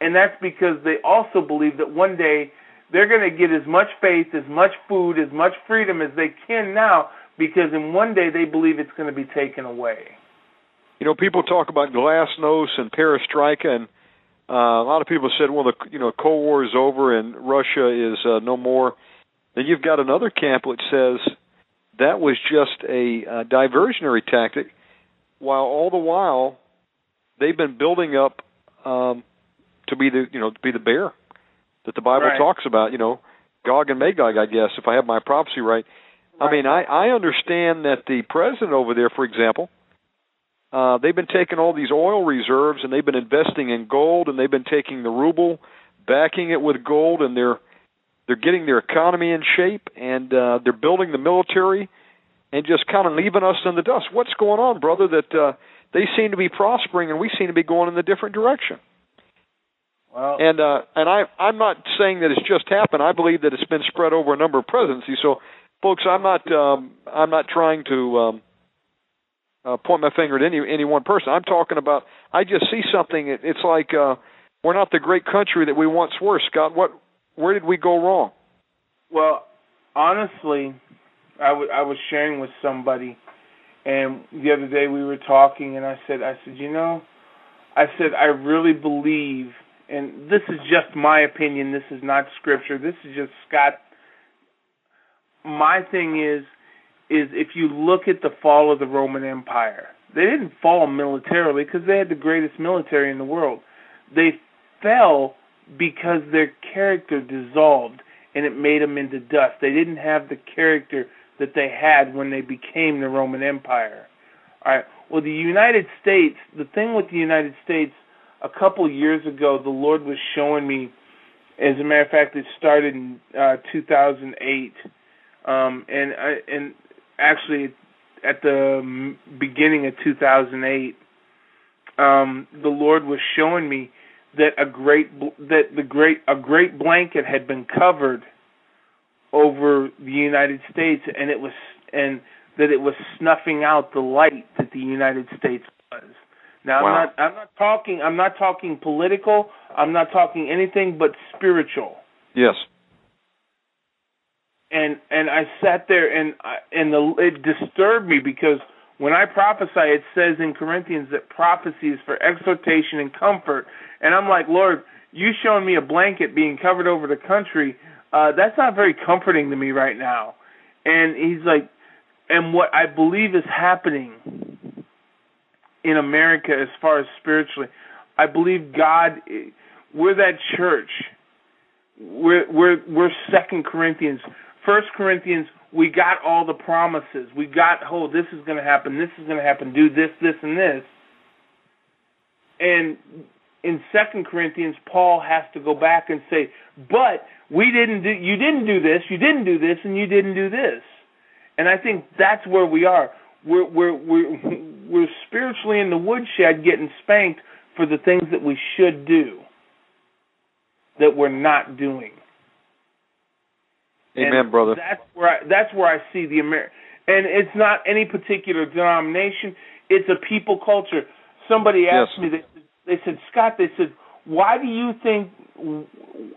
and that's because they also believe that one day they're going to get as much faith, as much food, as much freedom as they can now, because in one day they believe it's going to be taken away. You know, people talk about glasnost and perestroika, and uh, a lot of people said, well, the you know Cold War is over and Russia is uh, no more. Then you've got another camp which says that was just a uh, diversionary tactic, while all the while they've been building up um, to be the you know to be the bear that the Bible right. talks about. You know, Gog and Magog, I guess, if I have my prophecy right. right. I mean, I I understand that the president over there, for example, uh, they've been taking all these oil reserves and they've been investing in gold and they've been taking the ruble, backing it with gold, and they're they're getting their economy in shape and uh, they're building the military and just kind of leaving us in the dust. What's going on, brother? That uh, they seem to be prospering and we seem to be going in the different direction. Well, and uh, and I I'm not saying that it's just happened. I believe that it's been spread over a number of presidencies. So, folks, I'm not um, I'm not trying to um, uh, point my finger at any any one person. I'm talking about. I just see something. It, it's like uh, we're not the great country that we once were. Scott, what? Where did we go wrong? Well, honestly, I, w- I was sharing with somebody, and the other day we were talking, and I said, I said, you know, I said I really believe, and this is just my opinion. This is not scripture. This is just Scott. My thing is is if you look at the fall of the Roman Empire, they didn't fall militarily because they had the greatest military in the world. They fell because their character dissolved and it made them into dust. They didn't have the character that they had when they became the Roman Empire. All right. Well, the United States, the thing with the United States, a couple years ago, the Lord was showing me. As a matter of fact, it started in uh, 2008, um, and I, and actually at the beginning of 2008 um the lord was showing me that a great that the great a great blanket had been covered over the United States and it was and that it was snuffing out the light that the United States was. Now wow. I'm not I'm not talking I'm not talking political I'm not talking anything but spiritual. Yes and and I sat there and I, and the it disturbed me because when I prophesy, it says in Corinthians that prophecy is for exhortation and comfort, and I'm like, Lord, you showing me a blanket being covered over the country. Uh, that's not very comforting to me right now. And he's like, and what I believe is happening in America as far as spiritually, I believe God, we're that church. We're we're we're Second Corinthians First Corinthians, we got all the promises. We got, oh, this is going to happen, this is going to happen, do this, this, and this. And in Second Corinthians, Paul has to go back and say, but we didn't do, you didn't do this, you didn't do this, and you didn't do this. And I think that's where we are. We're we're we're we're spiritually in the woodshed getting spanked for the things that we should do that we're not doing. Amen, and brother. That's where I, that's where I see the Amer. And it's not any particular denomination. It's a people culture. Somebody asked yes. me. They, they said, Scott. They said, why do you think?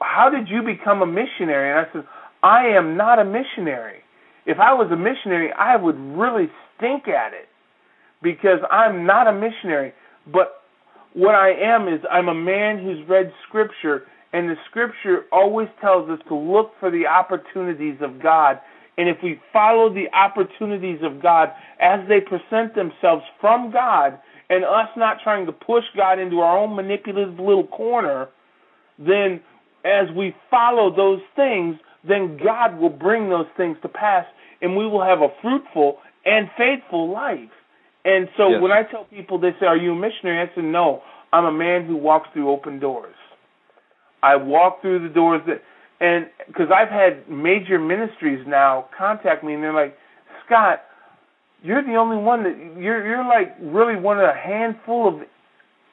How did you become a missionary? And I said, I am not a missionary. If I was a missionary, I would really stink at it because I'm not a missionary. But what I am is I'm a man who's read scripture and the scripture always tells us to look for the opportunities of God And if we follow the opportunities of God as they present themselves from God, and us not trying to push God into our own manipulative little corner, then as we follow those things, then God will bring those things to pass, and we will have a fruitful and faithful life. And so yes. when I tell people, they say, Are you a missionary? I say, No, I'm a man who walks through open doors. I walk through the doors that and because I've had major ministries now contact me and they're like, Scott, you're the only one that you're you're like really one of a handful of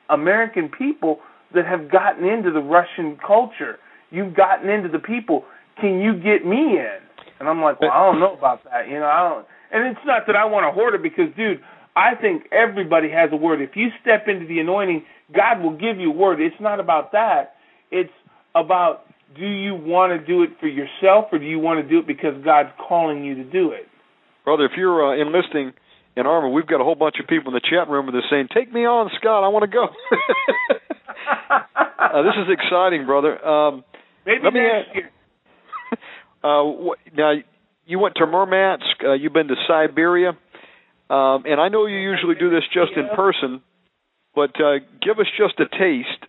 American people that have gotten into the Russian culture. You've gotten into the people. Can you get me in? And I'm like, well, I don't know about that. You know, I don't. And it's not that I want to hoard it because, dude, I think everybody has a word. If you step into the anointing, God will give you a word. It's not about that. It's about do you want to do it for yourself or do you want to do it because God's calling you to do it? Brother, if you're uh, enlisting in Army, we've got a whole bunch of people in the chat room that are saying, "Take me on, Scott. I want to go." <laughs> uh, this is exciting, brother. Um, Maybe let me next ask, year. <laughs> uh, what, now, you went to Murmansk. Uh, you've been to Siberia, um, and I know you usually do this just in person, but uh, give us just a taste.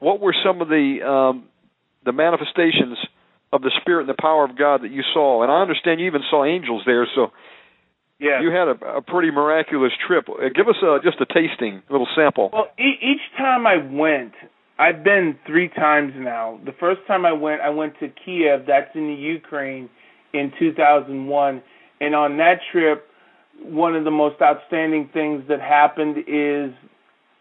What were some of the um, the manifestations of the Spirit and the power of God that you saw? And I understand you even saw angels there, so Yeah. you had a, a pretty miraculous trip. Uh, give us uh, just a tasting, a little sample. Well, e- each time I went, I've been three times now. The first time I went, I went to Kiev, that's in the Ukraine, in 2001. And on that trip, one of the most outstanding things that happened is,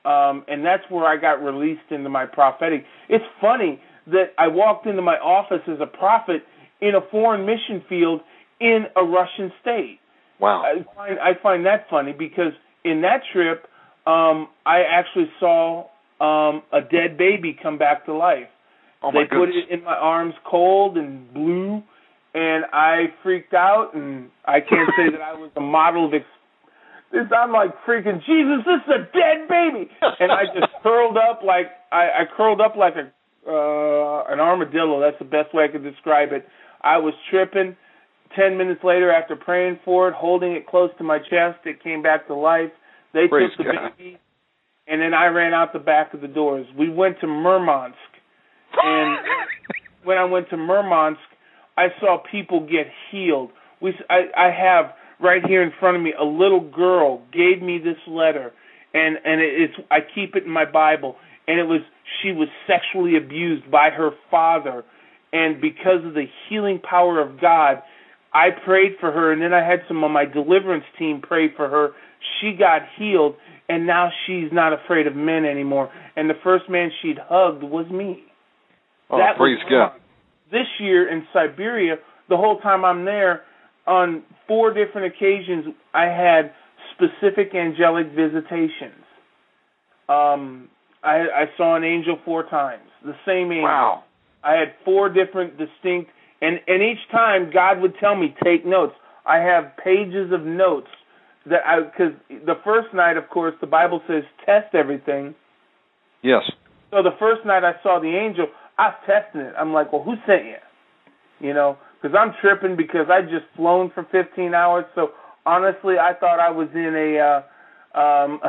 um, and that's where I got released into my prophetic. It's funny that I walked into my office as a prophet in a foreign mission field in a Russian state. Wow. I find I find that funny because in that trip, um, I actually saw um, a dead baby come back to life. Oh they put it in my arms, cold and blue, and I freaked out. And I can't say that I was a model of. This I'm like freaking Jesus! This is a dead baby, and I just <laughs> curled up like I, I curled up like a uh, an armadillo. That's the best way I could describe it. I was tripping. Ten minutes later, after praying for it, holding it close to my chest, it came back to life. They Praise took the God. baby, and then I ran out the back of the doors. We went to Murmansk, and <laughs> when I went to Murmansk, I saw people get healed. We, I, I have right here in front of me a little girl gave me this letter, and and it's I keep it in my Bible, and it was she was sexually abused by her father, and because of the healing power of God, I prayed for her, and then I had some of my deliverance team pray for her. She got healed, and now she's not afraid of men anymore. And the first man she'd hugged was me. Oh, That praise God. This year in Siberia, the whole time I'm there, on four different occasions, I had specific angelic visitations. Um, I, I saw an angel four times, the same angel. Wow. I had four different distinct, and and each time God would tell me take notes. I have pages of notes that I because the first night, of course, the Bible says test everything. Yes. So the first night I saw the angel, I was testing it. I'm like, well, who sent you? You know, because I'm tripping because I just flown for 15 hours. So honestly, I thought I was in a uh, um,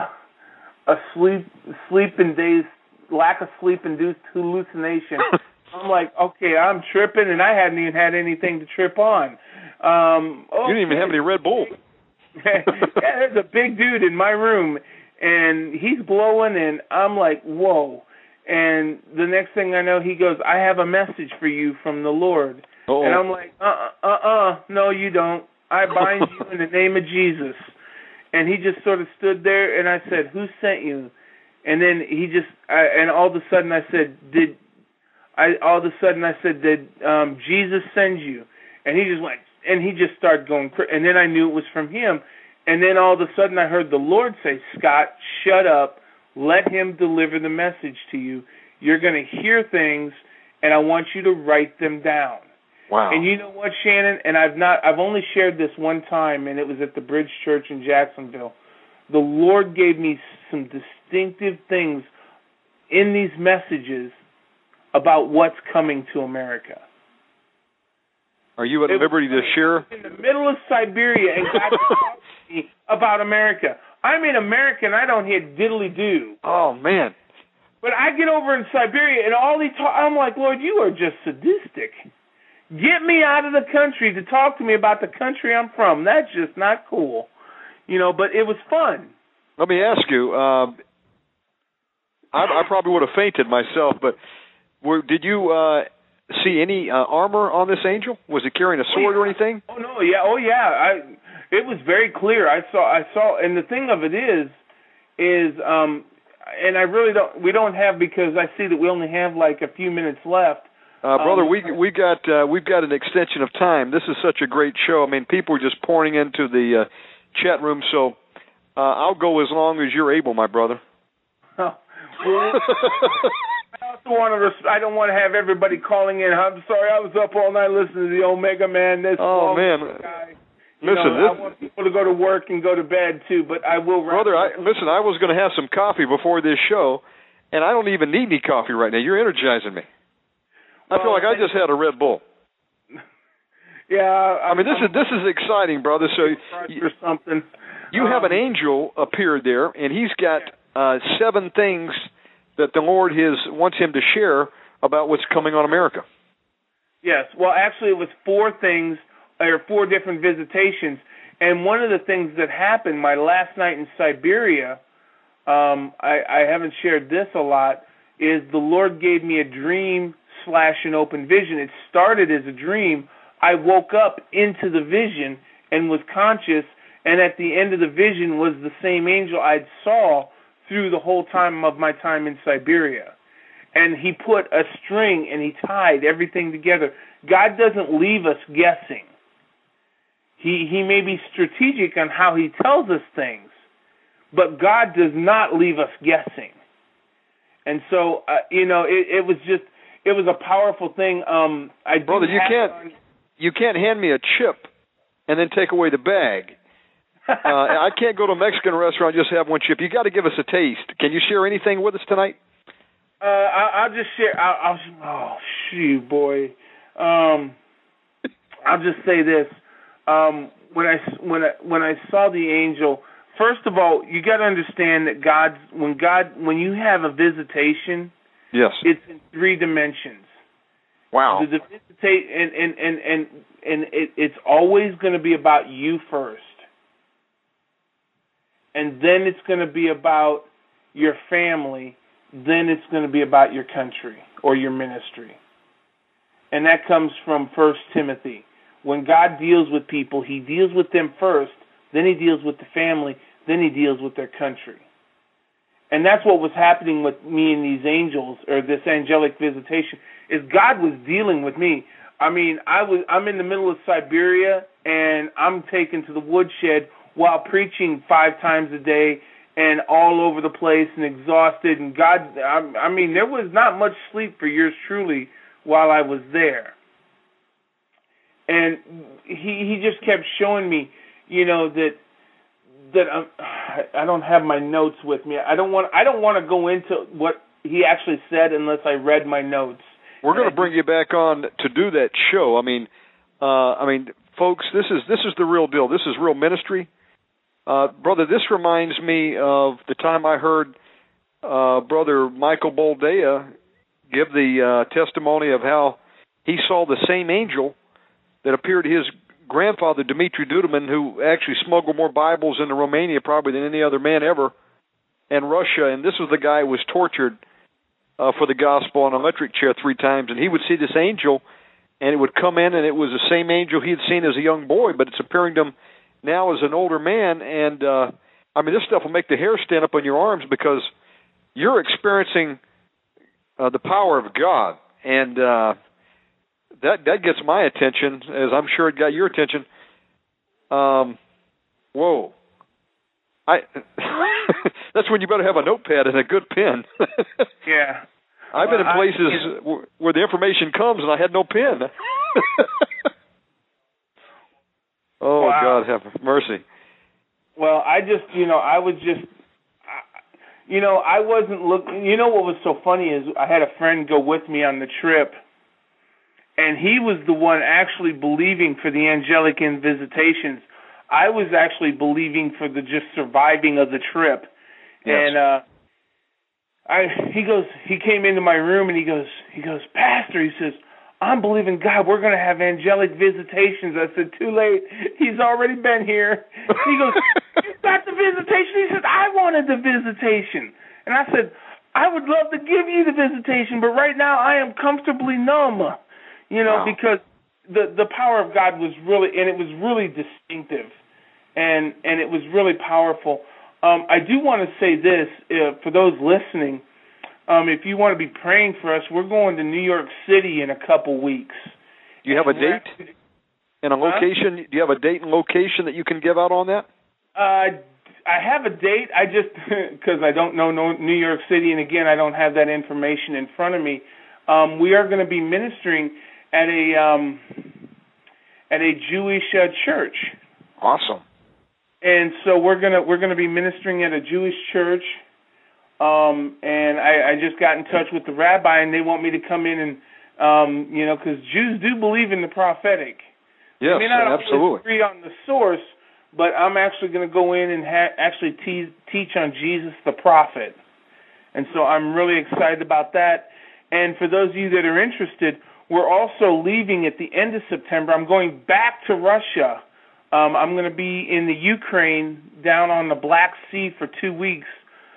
a sleep sleep induced lack of sleep induced hallucination. <laughs> I'm like, okay, I'm tripping, and I hadn't even had anything to trip on. Um, You didn't even have any Red Bull. <laughs> <laughs> yeah, there's a big dude in my room, and he's blowing, and I'm like, whoa. And the next thing I know, he goes, I have a message for you from the Lord. Oh. And I'm like, uh, uh, uh, no, you don't. I <laughs> bind you in the name of Jesus. And he just sort of stood there, and I said, who sent you? And then he just, I, and all of a sudden I said, did, I, all of a sudden I said, did um, Jesus send you? And he just went, and he just started going, and then I knew it was from him. And then all of a sudden I heard the Lord say, Scott, shut up. Let him deliver the message to you. You're going to hear things, and I want you to write them down. Wow. And you know what, Shannon? And I've not I've only shared this one time and it was at the Bridge Church in Jacksonville. The Lord gave me some distinctive things in these messages about what's coming to America. Are you at It was liberty to share? in the middle of Siberia and God <laughs> talked to me about America. I'm in America and I don't hear diddly do. Oh man. But I get over in Siberia and all he talk I'm like, Lord, you are just sadistic. Get me out of the country to talk to me about the country I'm from. That's just not cool. You know, but it was fun. Let me ask you. Um, I, I probably would have fainted myself, but were, did you uh, see any uh, armor on this angel? Was he carrying a sword or anything? Oh no, yeah, oh yeah. I it was very clear. I saw I saw and the thing of it is is um and I really don't we don't have because I see that we only have like a few minutes left. Uh, brother, Um, we we got uh, we've got an extension of time. This is such a great show. I mean, people are just pouring into the uh, chat room, so uh, I'll go as long as you're able, my brother. well, <laughs> I also want to. Res- I don't want to have everybody calling in. I'm sorry, I was up all night listening to the Omega Man. This Oh, long man. guy. You Listen, know, I this- want people to go to work and go to bed too, but I will. Brother. I, listen, I was going to have some coffee before this show, and I don't even need any coffee right now. You're energizing me. I feel like I just had a Red Bull. <laughs> yeah, I mean, this is this is exciting, brother. So you, or something. you have an Um, angel appeared there, and he's got uh, seven things that the Lord has wants him to share about what's coming on America. Yes. Well, actually, it was four things or four different visitations, and one of the things that happened my last night in Siberia, um, I, I haven't shared this a lot, is the Lord gave me a dream slash an open vision. It started as a dream. I woke up into the vision and was conscious, and at the end of the vision was the same angel I'd saw through the whole time of my time in Siberia and he put a string and he tied everything together. God doesn't leave us guessing. He he may be strategic on how he tells us things, but God does not leave us guessing. And so uh, you know, it, it was just it was a powerful thing. Um I Brother, you can't- on- You can't hand me a chip and then take away the bag. Uh, I can't go to a Mexican restaurant and just have one chip. You got to give us a taste. Can you share anything with us tonight? Uh, I, I'll just share. I'll, I'll oh shoot, boy. Um, I'll just say this. Um, when I when I when I saw the angel, first of all, you got to understand that God's when God when you have a visitation, Yes. it's in three dimensions. Wow. The, and and and and and it, it's always going to be about you first, and then it's going to be about your family, then it's going to be about your country or your ministry. And that comes from First Timothy. When God deals with people, He deals with them first, then He deals with the family, then He deals with their country. And that's what was happening with me and these angels, or this angelic visitation, is God was dealing with me. I mean, I was I'm in the middle of Siberia and I'm taken to the woodshed while preaching five times a day and all over the place and exhausted and God I, I mean there was not much sleep for yours truly while I was there. And he he just kept showing me, you know, that that I'm, <sighs> I don't have my notes with me. I don't want I don't want to go into what he actually said unless I read my notes. We're going to bring you back on to do that show. I mean, uh, I mean, folks, this is this is the real deal. This is real ministry, uh, brother. This reminds me of the time I heard uh, brother Michael Boldea give the uh, testimony of how he saw the same angel that appeared to his grandfather Dmitri Duduman, who actually smuggled more Bibles into Romania probably than any other man ever, and Russia. And this was the guy who was tortured uh, for the gospel on an electric chair three times, and he would see this angel, and it would come in, and it was the same angel he had seen as a young boy, but it's appearing to him now as an older man. And uh, I mean, this stuff will make the hair stand up on your arms because you're experiencing uh, the power of God, and uh, that that gets my attention, as I'm sure it got your attention. Um, whoa. I <laughs> that's when you better have a notepad and a good pen. <laughs> Yeah. I've been in Well, I- places where- where the information comes and I had no pen. <laughs> oh Wow. God, have mercy. Well, I just, you know, I was just, I- you know, I wasn't looking. You know what was so funny is I had a friend go with me on the trip, and he was the one actually believing for the angelic visitations. I was actually believing for the just surviving of the trip. Yes. And uh I he goes he came into my room and he goes he goes, Pastor, he says, I'm believing God, we're gonna have angelic visitations. I said, Too late. He's already been here. He goes, <laughs> You got the visitation? He said, I wanted the visitation. And I said, I would love to give you the visitation, but right now I am comfortably numb. You know, Wow. because the the power of God was really and it was really distinctive. And and it was really powerful. Um, I do want to say this uh, for those listening. Um, if you want to be praying for us, we're going to New York City in a couple weeks. Do you have a date actually- and a location? Do you have a date and location that you can give out on that? Uh, I have a date. I just <laughs> because I don't know New York City, and again, I don't have that information in front of me. Um, we are going to be ministering at a um, at a Jewish uh, church, Awesome. and so we're gonna we're gonna be ministering at a Jewish church. Um, and I, I just got in touch with the rabbi, and they want me to come in and um, you know, because Jews do believe in the prophetic. Yes, I may not absolutely. agree on the source, but I'm actually going to go in and ha- actually te- teach on Jesus the prophet, and so I'm really excited about that. And for those of you that are interested, we're also leaving at the end of September. I'm going back to Russia. Um, I'm going to be in the Ukraine, down on the Black Sea for two weeks.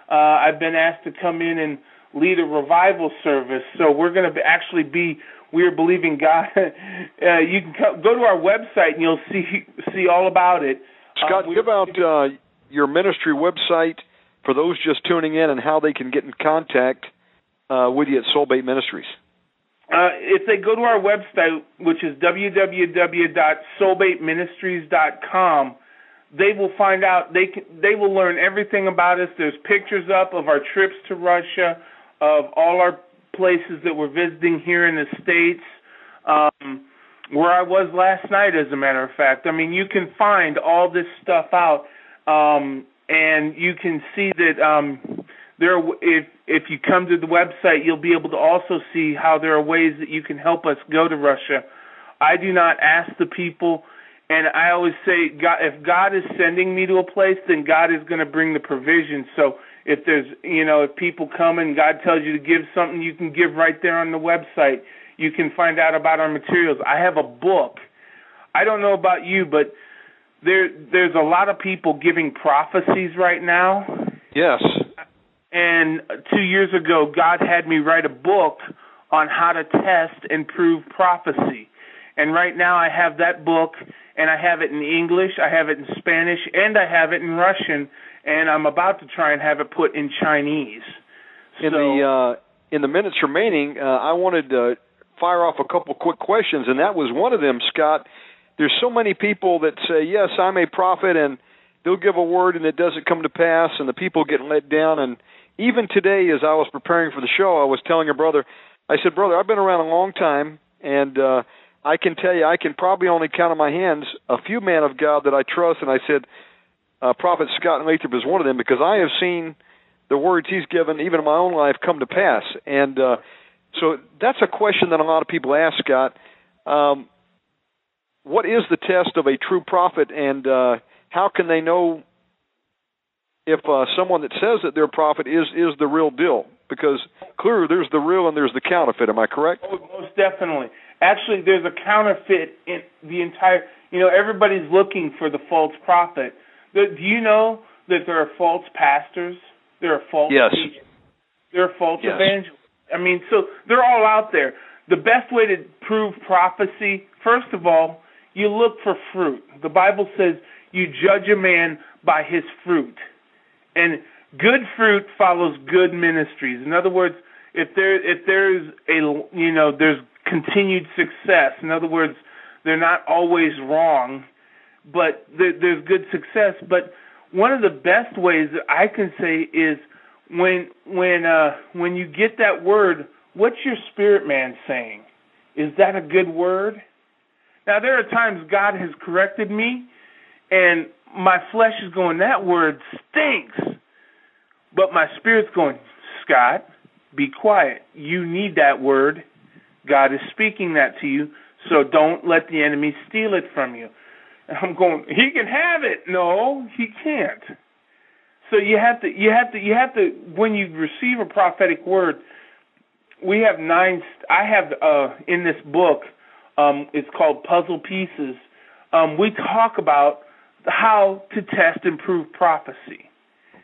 Uh, I've been asked to come in and lead a revival service. So we're going to be, actually be. We are believing God. <laughs> uh, you can co- go to our website and you'll see see all about it. Scott, Um, give out uh, your ministry website for those just tuning in and how they can get in contact uh, with you at Soulbait Ministries. Uh, if they go to our website, which is www.soulbaitministries.com, they will find out. They can, they will learn everything about us. There's pictures up of our trips to Russia, of all our places that we're visiting here in the states. Um, where I was last night, as a matter of fact. I mean, you can find all this stuff out, um, and you can see that um, there. If if you come to the website, you'll be able to also see how there are ways that you can help us go to Russia. I do not ask the people, and I always say, God, if God is sending me to a place, then God is going to bring the provision. So if there's, you know, if people come and God tells you to give something, you can give right there on the website. You can find out about our materials. I have a book. I don't know about you, but there there's a lot of people giving prophecies right now. Yes. And two years ago, God had me write a book on how to test and prove prophecy. And right now, I have that book, and I have it in English, I have it in Spanish, and I have it in Russian, and I'm about to try and have it put in Chinese. In so, the uh, in the minutes remaining, uh, I wanted to fire off a couple quick questions, and that was one of them, Scott. There's so many people that say, "Yes, I'm a prophet," and they'll give a word and it doesn't come to pass, and the people get let down. And even today, as I was preparing for the show, I was telling a brother, I said, "Brother, I've been around a long time, and uh, I can tell you, I can probably only count on my hands a few men of God that I trust." And I said, uh, "Prophet Scott Lathrop is one of them because I have seen." the words he's given, even in my own life, come to pass. And uh, so that's a question that a lot of people ask, Scott. Um, what is the test of a true prophet, and uh, how can they know if uh, someone that says that they're a prophet is is the real deal? Because clearly, there's the real and there's the counterfeit. Am I correct? Oh, most definitely. Actually, there's a counterfeit in the entire. You know, everybody's looking for the false prophet. Do you know that there are false pastors? There are false Yes. teachers. There are false Yes. evangelists. I mean, so they're all out there. The best way to prove prophecy, first of all, you look for fruit. The Bible says you judge a man by his fruit. And good fruit follows good ministries. In other words, if there if there's a you know there's continued success. In other words, they're not always wrong, but there, there's good success. But one of the best ways that I can say is when when uh when you get that word, what's your spirit man saying? Is that a good word? Now there are times God has corrected me and my flesh is going, that word stinks. But my spirit's going, Scott, be quiet. You need that word. God is speaking that to you, so don't let the enemy steal it from you. And I'm going, he can have it. No, he can't. So you have to, you have to, you have to. When you receive a prophetic word, we have nine. I have uh, in this book. Um, it's called Puzzle Pieces. Um, we talk about how to test and prove prophecy.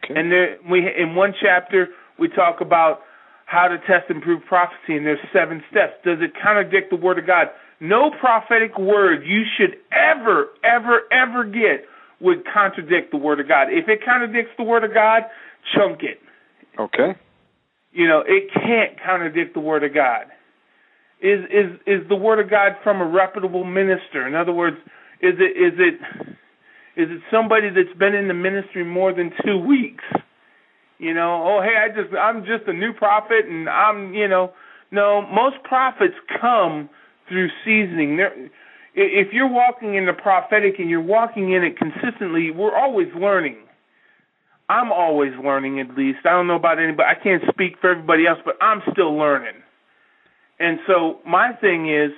Okay. And there, we in one chapter we talk about how to test and prove prophecy, and there's seven steps. Does it contradict the word of God? No prophetic word you should ever, ever, ever get would contradict the word of God. If it contradicts the word of God, chunk it. Okay. You know, it can't contradict the word of God. Is is is the word of God from a reputable minister? In other words, is it is it is it somebody that's been in the ministry more than two weeks? You know, oh hey, I just I'm just a new prophet and I'm you know no, most prophets come through seasoning. There if you're walking in the prophetic and you're walking in it consistently, we're always learning. I'm always learning at least. I don't know about anybody. I can't speak for everybody else, but I'm still learning. And so my thing is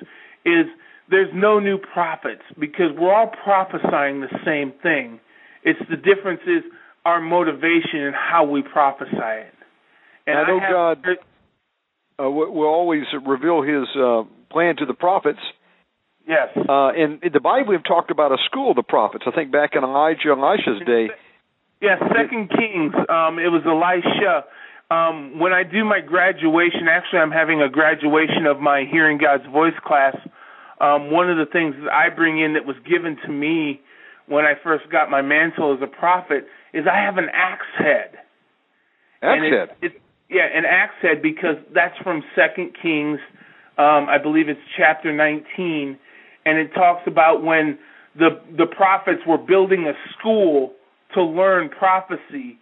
is there's no new prophets because we're all prophesying the same thing. It's the difference is our motivation and how we prophesy it. And I know have, God uh, will always reveal His uh, plan to the prophets. Yes. Uh, in, in the Bible, we've talked about a school of the prophets. I think back in Elijah and Elisha's day. Yeah, Second Kings. Um, it was Elisha. Um, when I do my graduation, actually, I'm having a graduation of my Hearing God's Voice class. Um, one of the things that I bring in that was given to me when I first got my mantle as a prophet is I have an axe head. Axe And head. It, it, yeah, an axe head because that's from Second Kings. Um, I believe it's chapter 19, and it talks about when the the prophets were building a school to learn prophecy.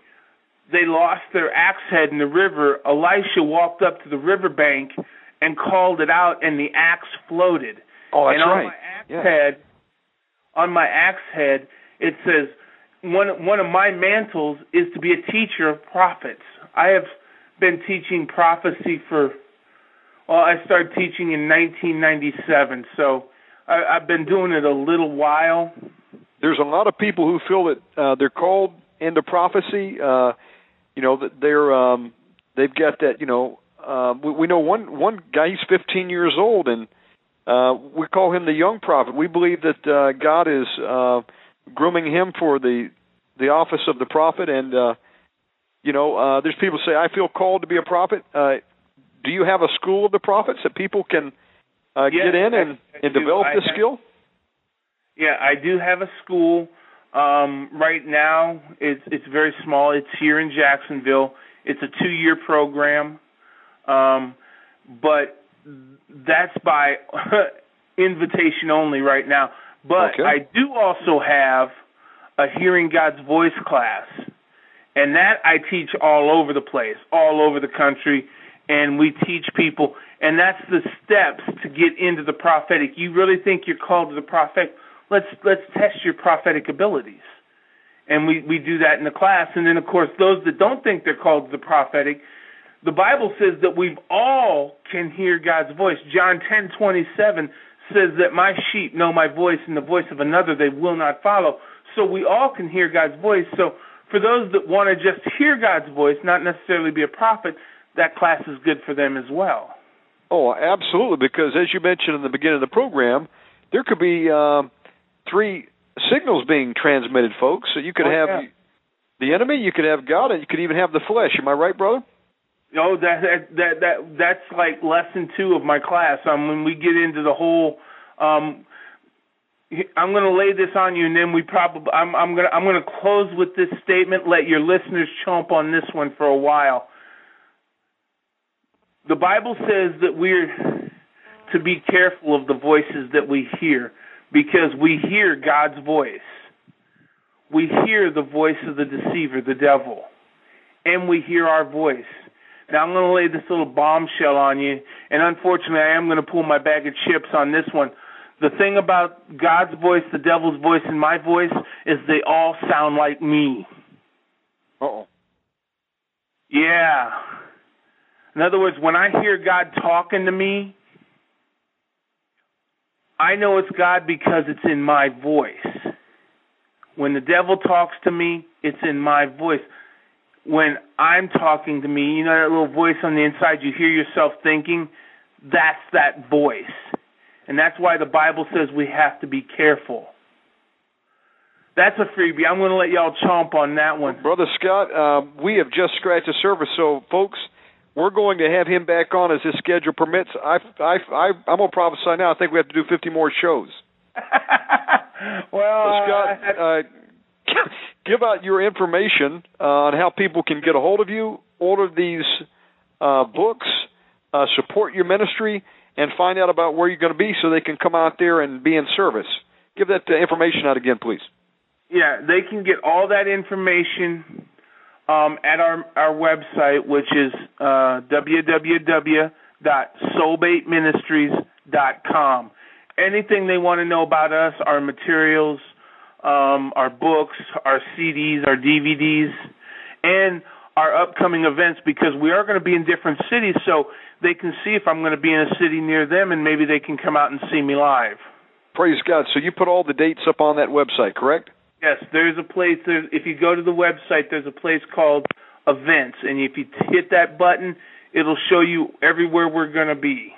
They lost their axe head in the river. Elisha walked up to the riverbank and called it out, and the axe floated. Oh, that's and on right. my axe Yeah. head, on my axe head, it says one one of my mantles is to be a teacher of prophets. I have been teaching prophecy for well, I started teaching in 1997, so I, I've been doing it a little while. There's a lot of people who feel that uh, they're called into prophecy. Uh, you know that they're um, they've got that. You know, uh, we, we know one one guy. He's 15 years old, and uh, we call him the young prophet. We believe that uh, God is uh, grooming him for the the office of the prophet. And uh, you know, uh, there's people say, "I feel called to be a prophet." Uh, do you have a school of the prophets that people can uh, Yes, get in and, I and develop I this have- skill? Yeah, I do have a school. Um, right now, it's it's very small. It's here in Jacksonville. It's a two-year program, um, but that's by <laughs> invitation only right now. But Okay. I do also have a Hearing God's Voice class, and that I teach all over the place, all over the country, and we teach people. And that's the steps to get into the prophetic. You really think you're called to the prophetic? Let's let's test your prophetic abilities and we we do that in the class and then of course those that don't think they're called to the prophetic the bible says that we all can hear god's voice john 10:27 says that my sheep know my voice and the voice of another they will not follow so we all can hear god's voice so for those that want to just hear god's voice not necessarily be a prophet that class is good for them as well Oh, absolutely. Because as you mentioned in the beginning of the program, there could be um, three signals being transmitted, folks. So you could Oh, have yeah. the enemy, you could have God, and you could even have the flesh. Am I right, brother? No, that that that, that that's like lesson two of my class. Um, when we get into the whole, um, I'm going to lay this on you, and then we probably I'm I'm going to I'm going to close with this statement. Let your listeners chomp on this one for a while. The Bible says that we're to be careful of the voices that we hear because we hear God's voice. We hear the voice of the deceiver, the devil, and we hear our voice. Now I'm going to lay this little bombshell on you, and unfortunately, I am going to pull my bag of chips on this one. The thing about God's voice, the devil's voice, and my voice is they all sound like me. Uh oh. Yeah. In other words, when I hear God talking to me, I know it's God because it's in my voice. When the devil talks to me, it's in my voice. When I'm talking to me, you know that little voice on the inside, you hear yourself thinking, that's that voice. And that's why the Bible says we have to be careful. That's a freebie. I'm going to let y'all chomp on that one. Brother Scott, uh, we have just scratched the surface, so folks, we're going to have him back on as his schedule permits. I, I, I, I'm going to prophesy now. I think we have to do 50 more shows. <laughs> well, Scott, uh, <laughs> give out your information uh, on how people can get a hold of you, order these uh, books, uh, support your ministry, and find out about where you're going to be so they can come out there and be in service. Give that uh, information out again, please. Yeah, they can get all that information um, at our our website, which is uh, www.soulbaitministries.com. Anything they want to know about us, our materials, um, our books, our CDs, our DVDs, and our upcoming events, because we are going to be in different cities, so they can see if I'm going to be in a city near them, and maybe they can come out and see me live. Praise God! So you put all the dates up on that website, correct? Yes, there's a place. There's, if you go to the website, there's a place called Events, and if you hit that button, it'll show you everywhere we're going to be.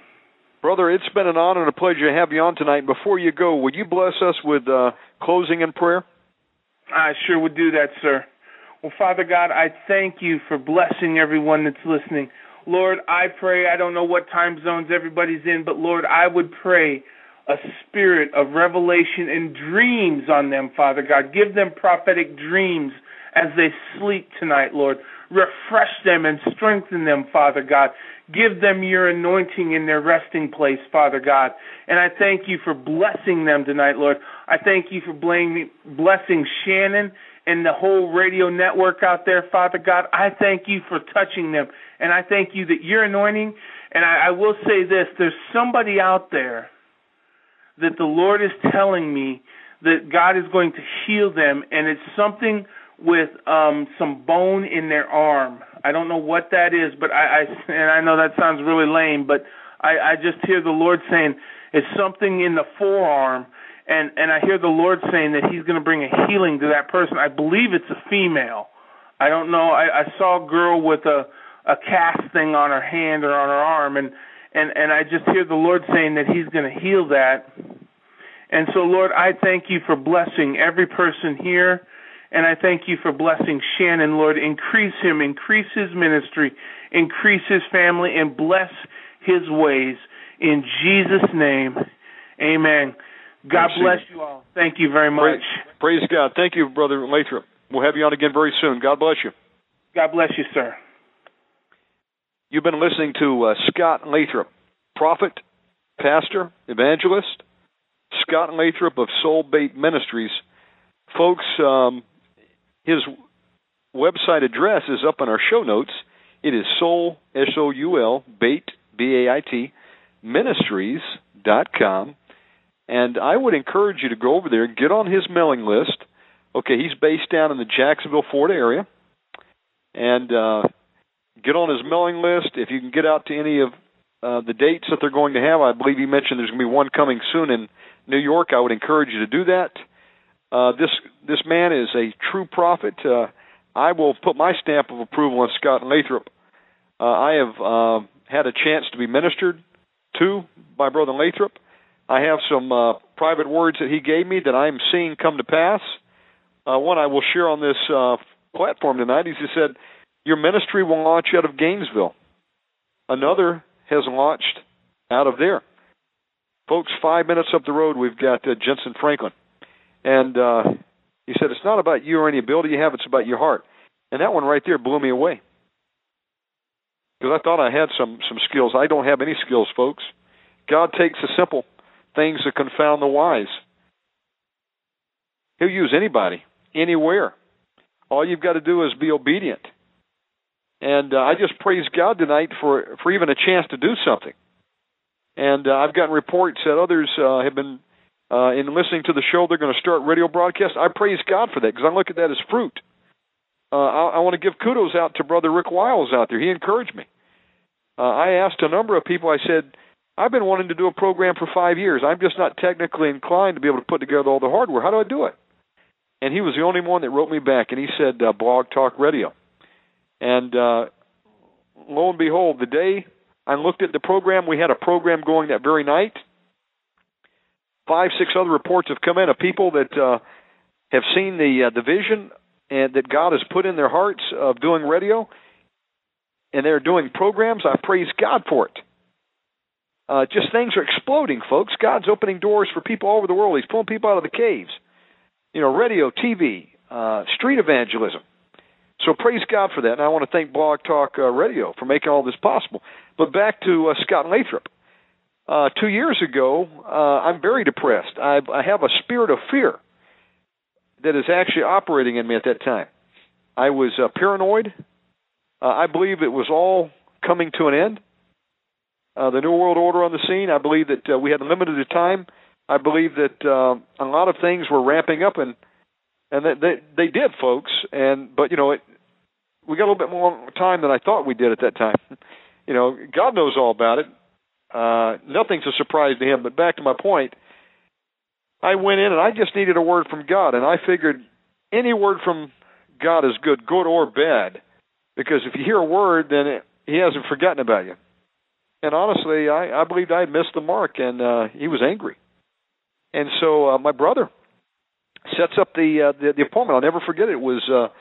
Brother, it's been an honor and a pleasure to have you on tonight. Before you go, would you bless us with uh, closing in prayer? I sure would do that, sir. Well, Father God, I thank you for blessing everyone that's listening. Lord, I pray, I don't know what time zones everybody's in, but Lord, I would pray a spirit of revelation and dreams on them, Father God. Give them prophetic dreams as they sleep tonight, Lord. Refresh them and strengthen them, Father God. Give them your anointing in their resting place, Father God. And I thank you for blessing them tonight, Lord. I thank you for blessing Shannon and the whole radio network out there, Father God. I thank you for touching them. And I thank you that you're anointing. And I, I will say this there's somebody out there that the Lord is telling me that God is going to heal them, and it's something with um some bone in their arm. I don't know what that is, but I, I and I know that sounds really lame, but I, I just hear the Lord saying it's something in the forearm, and and I hear the Lord saying that He's going to bring a healing to that person. I believe it's a female. I don't know. I, I saw a girl with a a cast thing on her hand or on her arm, and and and I just hear the Lord saying that He's going to heal that. And so, Lord, I thank you for blessing every person here, and I thank you for blessing Shannon, Lord. Increase him, increase his ministry, increase his family, and bless his ways. In Jesus' name, Amen. God bless you all. Thank you very much. Praise, praise God. Thank you, Brother Lathrop. We'll have you on again very soon. God bless you. God bless you, sir. You've been listening to uh, Scott Lathrop, prophet, pastor, evangelist, Scott Lathrop of Soulbait Ministries. Folks, um, his website address is up on our show notes. It is soul, S O U L, bait, B A I T, ministries.com. And I would encourage you to go over there and get on his mailing list. Okay, he's based down in the Jacksonville, Florida area. And uh, get on his mailing list. If you can get out to any of uh, the dates that they're going to have, I believe he mentioned there's going to be one coming soon in New York. I would encourage you to do that. Uh, this this man is a true prophet. Uh, I will put my stamp of approval on Scott Lathrop. Uh, I have uh, had a chance to be ministered to by Brother Lathrop. I have some uh, private words that he gave me that I am seeing come to pass. One I will share on this platform tonight. He said, your ministry will launch out of Gainesville. Another has launched out of there. Folks, five minutes up the road, we've got Jentezen Franklin. And uh, he said, It's not about you or any ability you have, it's about your heart. And that one right there blew me away. Because I thought I had some, some skills. I don't have any skills, folks. God takes the simple things that confound the wise. He'll use anybody, anywhere. All you've got to do is be obedient. And uh, I just praise God tonight for for even a chance to do something. And uh, I've gotten reports that others uh, have been uh, in listening to the show. They're going to start radio broadcast. I praise God for that because I look at that as fruit. Uh, I, I want to give kudos out to Brother Rick Wiles out there. He encouraged me. Uh, I asked a number of people. I said, I've been wanting to do a program for five years. I'm just not technically inclined to be able to put together all the hardware. How do I do it? And he was the only one that wrote me back, and he said uh, Blog Talk Radio. And uh, lo and behold, the day I looked at the program, we had a program going that very night. Five, six other reports have come in of people that uh, have seen the uh, the vision and that God has put in their hearts of doing radio, and they're doing programs. I praise God for it. Uh, just things are exploding, folks. God's opening doors for people all over the world. He's pulling people out of the caves. You know, radio, TV, uh, street evangelism. So praise God for that, and I want to thank Blog Talk uh, Radio for making all this possible. But back to uh, Scott Lathrop. Uh, two years ago, uh, I'm very depressed. I, I have a spirit of fear that is actually operating in me at that time. I was uh, paranoid. Uh, I believe it was all coming to an end. Uh, the New World Order on the scene. I believe that uh, we had limited time. I believe that uh, a lot of things were ramping up, and and that they they did, folks. And but you know, it, we got a little bit more time than I thought we did at that time. <laughs> you know, God knows all about it. Uh, nothing's a surprise to Him. But back to my point, I went in and I just needed a word from God, and I figured any word from God is good, good or bad, because if you hear a word, then it, He hasn't forgotten about you. And honestly, I, I believed I had missed the mark, and uh, He was angry. And so uh, my brother sets up the, uh, the the appointment. I'll never forget it. It was uh,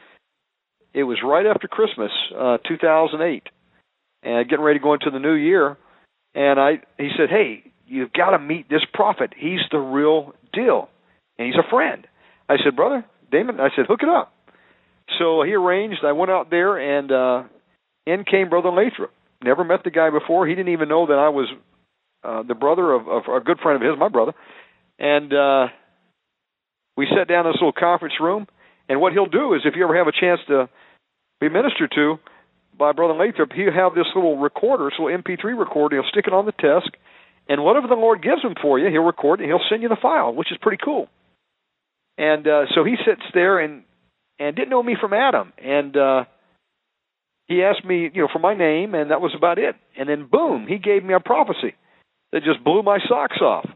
it was right after Christmas, uh, 2008, and getting ready to go into the new year. And I he said, "Hey, you've got to meet this prophet. He's the real deal, and he's a friend." I said, "Brother Damon," I said, "Hook it up." So he arranged. I went out there, and uh, in came Brother Lathrop. Never met the guy before. He didn't even know that I was uh, the brother of, of a good friend of his, my brother. And uh, we sat down in this little conference room. And what he'll do is, if you ever have a chance to be ministered to by Brother Lathrop, he'll have this little recorder, this little MP3 recorder. He'll stick it on the desk, and whatever the Lord gives him for you, he'll record it. and He'll send you the file, which is pretty cool. And uh, so he sits there and and didn't know me from Adam, and uh, he asked me, you know, for my name, and that was about it. And then boom, he gave me a prophecy that just blew my socks off.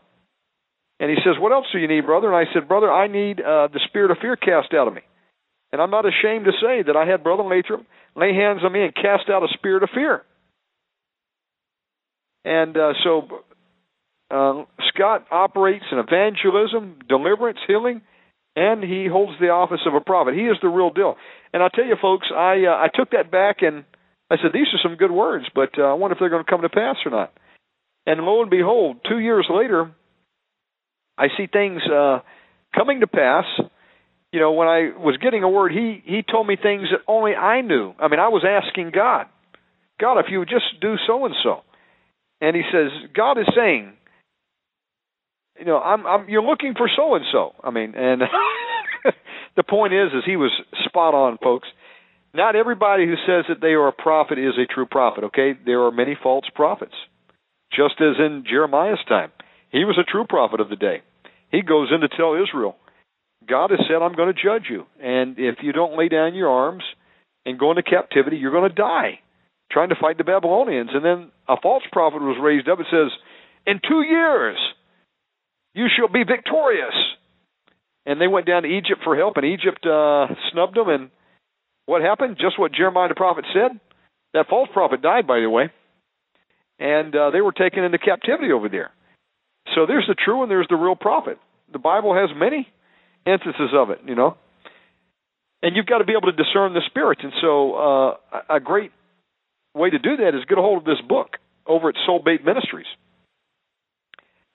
And he says, "What else do you need, brother?" And I said, "Brother, I need uh, the spirit of fear cast out of me." And I'm not ashamed to say that I had Brother Lathrop lay hands on me and cast out a spirit of fear. And uh, so uh, Scott operates in evangelism, deliverance, healing, and he holds the office of a prophet. He is the real deal. And I'll tell you, folks, I uh, I took that back and I said these are some good words, but uh, I wonder if they're going to come to pass or not. And lo and behold, two years later, I see things uh, coming to pass. You know, when I was getting a word, he he told me things that only I knew. I mean, I was asking God, God, if you would just do so and so, and He says, God is saying, you know, I'm, I'm you're looking for so and so. I mean, and <laughs> the point is, is he was spot on, folks. Not everybody who says that they are a prophet is a true prophet. Okay, there are many false prophets, just as in Jeremiah's time. He was a true prophet of the day. He goes in to tell Israel, God has said, I'm going to judge you. And if you don't lay down your arms and go into captivity, you're going to die trying to fight the Babylonians. And then a false prophet was raised up. and says, In two years, you shall be victorious. And they went down to Egypt for help, and Egypt uh, snubbed them. And what happened? Just what Jeremiah the prophet said. That false prophet died, by the way. And uh, they were taken into captivity over there. So there's the true and there's the real prophet. The Bible has many instances of it, you know. And you've got to be able to discern the spirits. And so uh, a great way to do that is get a hold of this book over at Soulbait Ministries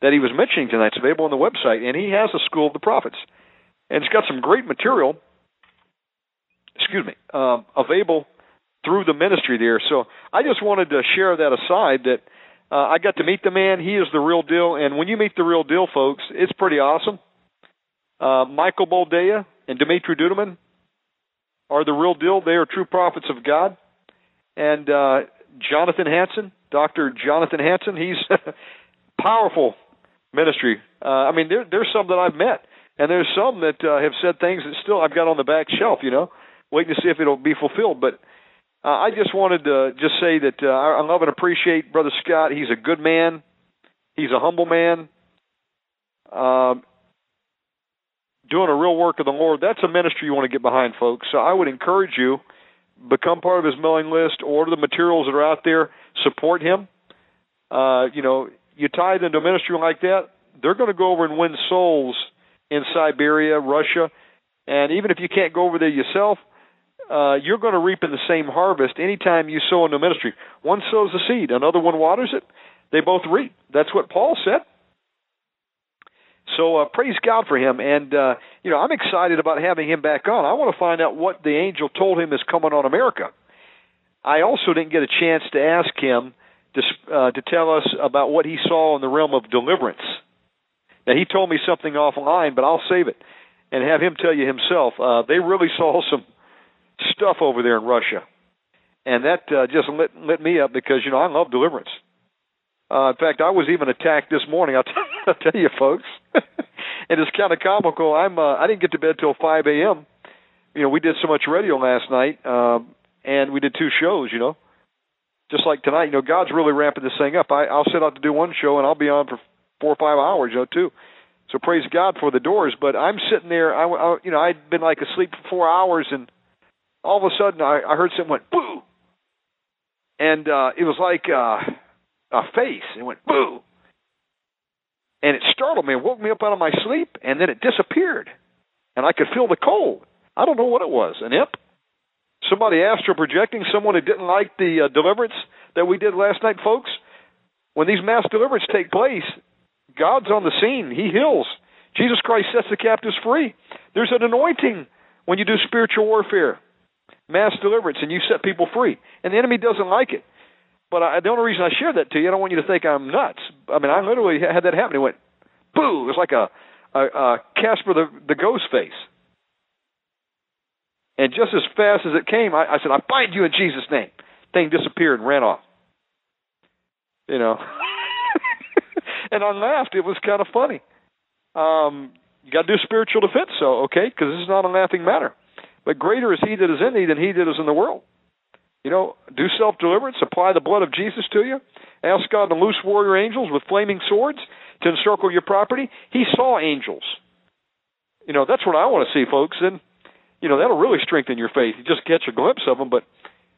that he was mentioning tonight. It's available on the website, and he has a School of the Prophets. And it's got some great material, excuse me, um, available through the ministry there. So I just wanted to share that aside that – uh, I got to meet the man. He is the real deal. And when you meet the real deal, folks, it's pretty awesome. Uh, Michael Boldea and Dimitri Duduman are the real deal. They are true prophets of God. And uh, Jonathan Hanson, Dr. Jonathan Hanson, he's <laughs> powerful ministry. Uh, I mean, there, there's some that I've met, and there's some that uh, have said things that still I've got on the back shelf, you know, waiting to see if it'll be fulfilled. But uh, I just wanted to just say that uh, I love and appreciate Brother Scott. He's a good man. He's a humble man. Um, doing a real work of the Lord. That's a ministry you want to get behind, folks. So I would encourage you become part of his mailing list, order the materials that are out there, support him. Uh, you know, you tithe into a ministry like that, they're going to go over and win souls in Siberia, Russia, and even if you can't go over there yourself, uh, you're going to reap in the same harvest anytime you sow into ministry. One sows the seed, another one waters it. They both reap. That's what Paul said. So uh, praise God for him, and uh, you know I'm excited about having him back on. I want to find out what the angel told him is coming on America. I also didn't get a chance to ask him to uh, to tell us about what he saw in the realm of deliverance. Now he told me something offline, but I'll save it and have him tell you himself. Uh, they really <laughs> saw some stuff over there in Russia, and that uh, just lit lit me up because you know I love deliverance. Uh, in fact, I was even attacked this morning. I'll, t- <laughs> I'll tell you, folks, <laughs> and it's kind of comical. I'm uh, I didn't get to bed till 5 a.m. You know, we did so much radio last night, um, and we did two shows. You know, just like tonight. You know, God's really ramping this thing up. I, I'll set out to do one show, and I'll be on for four or five hours. You know, too. So praise God for the doors. But I'm sitting there. I, I you know, I'd been like asleep for four hours, and all of a sudden I, I heard something went boo, and uh, it was like. uh a face and went boo. And it startled me and woke me up out of my sleep, and then it disappeared. And I could feel the cold. I don't know what it was. An imp? Somebody astral projecting someone who didn't like the uh, deliverance that we did last night, folks. When these mass deliverance take place, God's on the scene. He heals. Jesus Christ sets the captives free. There's an anointing when you do spiritual warfare, mass deliverance, and you set people free. And the enemy doesn't like it. But I, the only reason I share that to you, I don't want you to think I'm nuts. I mean, I literally had that happen. It went, boo! It was like a, a, a Casper the, the ghost face. And just as fast as it came, I, I said, I bind you in Jesus' name. Thing disappeared and ran off. You know. <laughs> and I laughed. It was kind of funny. Um, you got to do spiritual defense, so okay, because this is not a laughing matter. But greater is He that is in thee than he that is in the world. You know, do self deliverance, apply the blood of Jesus to you, ask God to loose warrior angels with flaming swords to encircle your property. He saw angels. You know, that's what I want to see, folks. And, you know, that'll really strengthen your faith. You just catch a glimpse of them. But,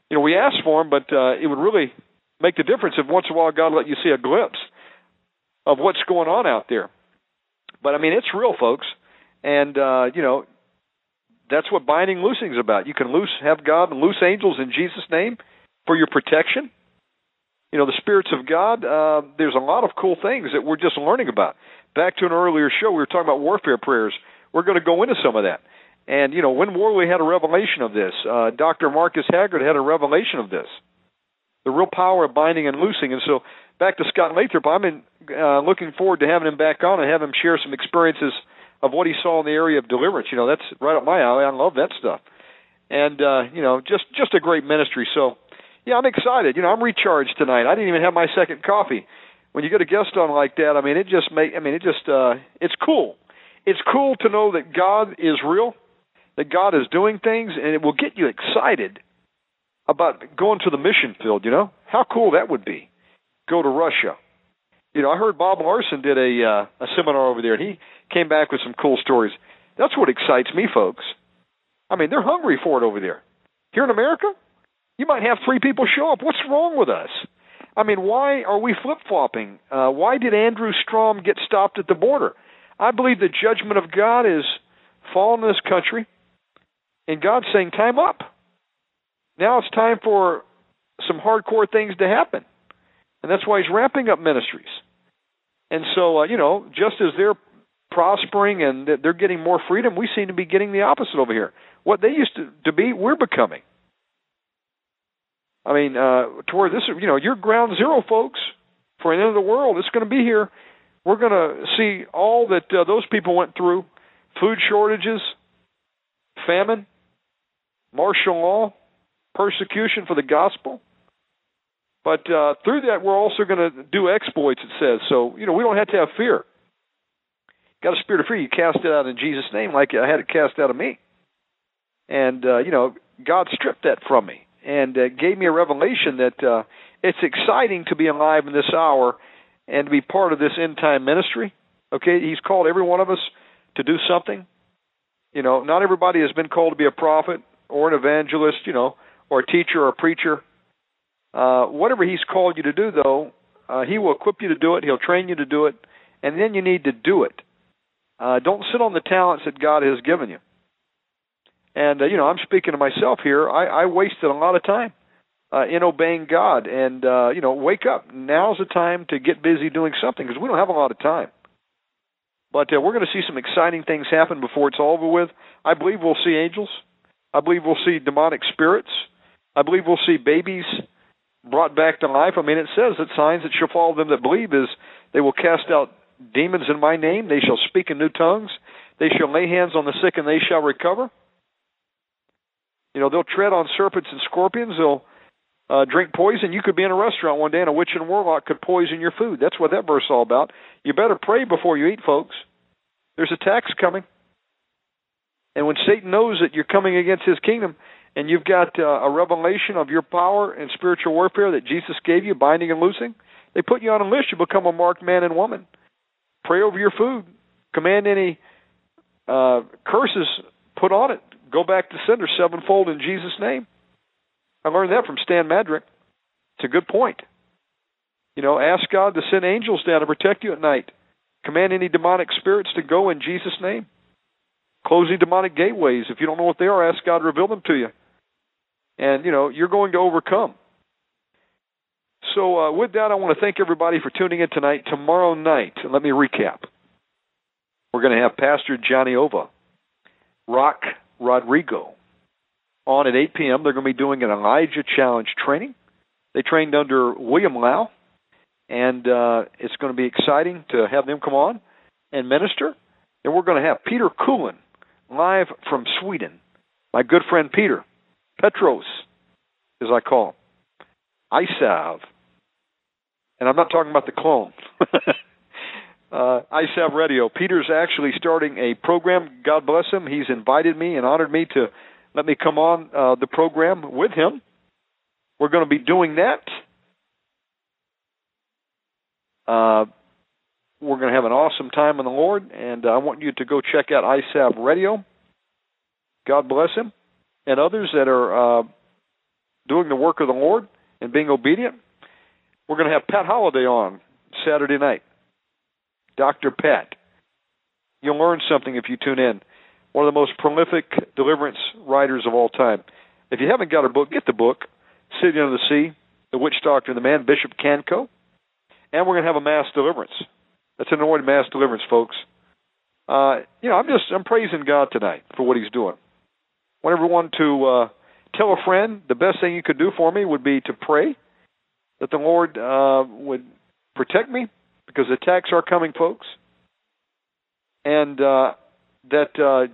you know, we ask for them, but uh, it would really make the difference if once in a while God let you see a glimpse of what's going on out there. But, I mean, it's real, folks. And, uh, you know, that's what binding loosing is about. You can loose, have God and loose angels in Jesus' name for your protection. You know, the spirits of God. Uh, there's a lot of cool things that we're just learning about. Back to an earlier show, we were talking about warfare prayers. We're going to go into some of that. And you know, Win Worley had a revelation of this. Uh, Dr. Marcus Haggard had a revelation of this. The real power of binding and loosing. And so, back to Scott Lathrop, I'm in, uh, looking forward to having him back on and have him share some experiences of what he saw in the area of deliverance. You know, that's right up my alley. I love that stuff. And uh, you know, just just a great ministry. So, yeah, I'm excited. You know, I'm recharged tonight. I didn't even have my second coffee. When you get a guest on like that, I mean, it just make. I mean, it just. uh It's cool. It's cool to know that God is real, that God is doing things, and it will get you excited about going to the mission field. You know, how cool that would be. Go to Russia. You know, I heard Bob Larson did a uh, a seminar over there, and he came back with some cool stories. That's what excites me, folks. I mean, they're hungry for it over there. Here in America, you might have three people show up. What's wrong with us? I mean, why are we flip flopping? Uh, why did Andrew Strom get stopped at the border? I believe the judgment of God is fallen in this country, and God's saying, time up. Now it's time for some hardcore things to happen. And that's why he's ramping up ministries. And so, uh, you know, just as they're prospering and they're getting more freedom, we seem to be getting the opposite over here. What they used to, to be, we're becoming. I mean, uh, to where this, you know, you're ground zero, folks, for an end of the world. It's going to be here. We're going to see all that uh, those people went through food shortages, famine, martial law, persecution for the gospel. But uh, through that, we're also going to do exploits, it says. So, you know, we don't have to have fear got a spirit of fear, you cast it out in Jesus' name, like I had it cast out of me. And uh, you know, God stripped that from me and uh, gave me a revelation that uh, it's exciting to be alive in this hour, and to be part of this end time ministry. Okay, He's called every one of us to do something. You know, not everybody has been called to be a prophet or an evangelist, you know, or a teacher or a preacher. Uh, whatever He's called you to do, though, uh, He will equip you to do it. He'll train you to do it, and then you need to do it. Uh, don't sit on the talents that God has given you. And uh, you know, I'm speaking to myself here. I, I wasted a lot of time uh, in obeying God, and uh, you know, wake up. Now's the time to get busy doing something because we don't have a lot of time. But uh, we're going to see some exciting things happen before it's all over with. I believe we'll see angels. I believe we'll see demonic spirits. I believe we'll see babies brought back to life. I mean, it says that signs that shall follow them that believe is they will cast out demons in my name. They shall speak in new tongues. They shall lay hands on the sick and they shall recover. You know, they'll tread on serpents and scorpions. They'll uh, drink poison. You could be in a restaurant one day and a witch and warlock could poison your food. That's what that verse is all about. You better pray before you eat, folks. There's a tax coming. And when Satan knows that you're coming against his kingdom and you've got uh, a revelation of your power and spiritual warfare that Jesus gave you, binding and loosing, they put you on a list. You become a marked man and woman. Pray over your food. Command any uh, curses put on it. Go back to sender sevenfold in Jesus' name. I learned that from Stan Madrick. It's a good point. You know, ask God to send angels down to protect you at night. Command any demonic spirits to go in Jesus' name. Close any demonic gateways. If you don't know what they are, ask God to reveal them to you. And, you know, you're going to overcome. So, uh, with that, I want to thank everybody for tuning in tonight. Tomorrow night, let me recap. We're going to have Pastor Johnny Ova, Rock Rodrigo, on at 8 p.m. They're going to be doing an Elijah Challenge training. They trained under William Lau, and uh, it's going to be exciting to have them come on and minister. And we're going to have Peter Kulin live from Sweden. My good friend Peter, Petros, as I call him, ISAV. And I'm not talking about the clone. <laughs> uh, ISAV Radio. Peter's actually starting a program. God bless him. He's invited me and honored me to let me come on uh, the program with him. We're going to be doing that. Uh, we're going to have an awesome time in the Lord, and I want you to go check out ISAV Radio. God bless him and others that are uh, doing the work of the Lord and being obedient. We're going to have Pat Holliday on Saturday night. Dr. Pat. You'll learn something if you tune in one of the most prolific deliverance writers of all time. If you haven't got her book, get the book, City Under the Sea, The Witch Doctor and the Man, Bishop Kanko. And we're going to have a mass deliverance. That's an anointed mass deliverance, folks. Uh, you know, I'm just I'm praising God tonight for what He's doing. Want everyone to uh, tell a friend. The best thing you could do for me would be to pray that the Lord uh, would protect me because attacks are coming, folks, and uh, that uh,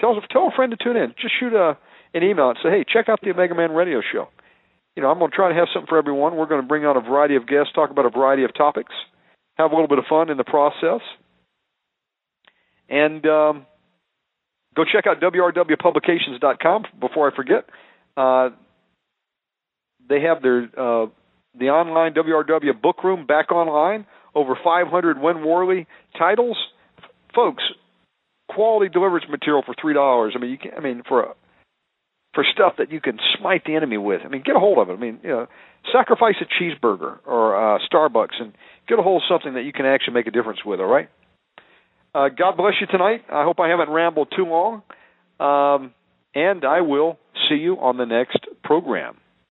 tell tell a friend to tune in. Just shoot a an email and say, hey, check out the Omega Man Radio Show. You know, I'm going to try to have something for everyone. We're going to bring on a variety of guests, talk about a variety of topics, have a little bit of fun in the process, and um, go check out wrwpublications.com. Before I forget, uh, they have their uh, the online WRW book room back online. Over 500 Win Worley titles, folks quality deliverance material for three dollars. I mean, you can. I mean, for a, for stuff that you can smite the enemy with. I mean, get a hold of it. I mean, you know, sacrifice a cheeseburger or uh, Starbucks and get a hold of something that you can actually make a difference with. All right. Uh, God bless you tonight. I hope I haven't rambled too long. Um, and I will see you on the next program.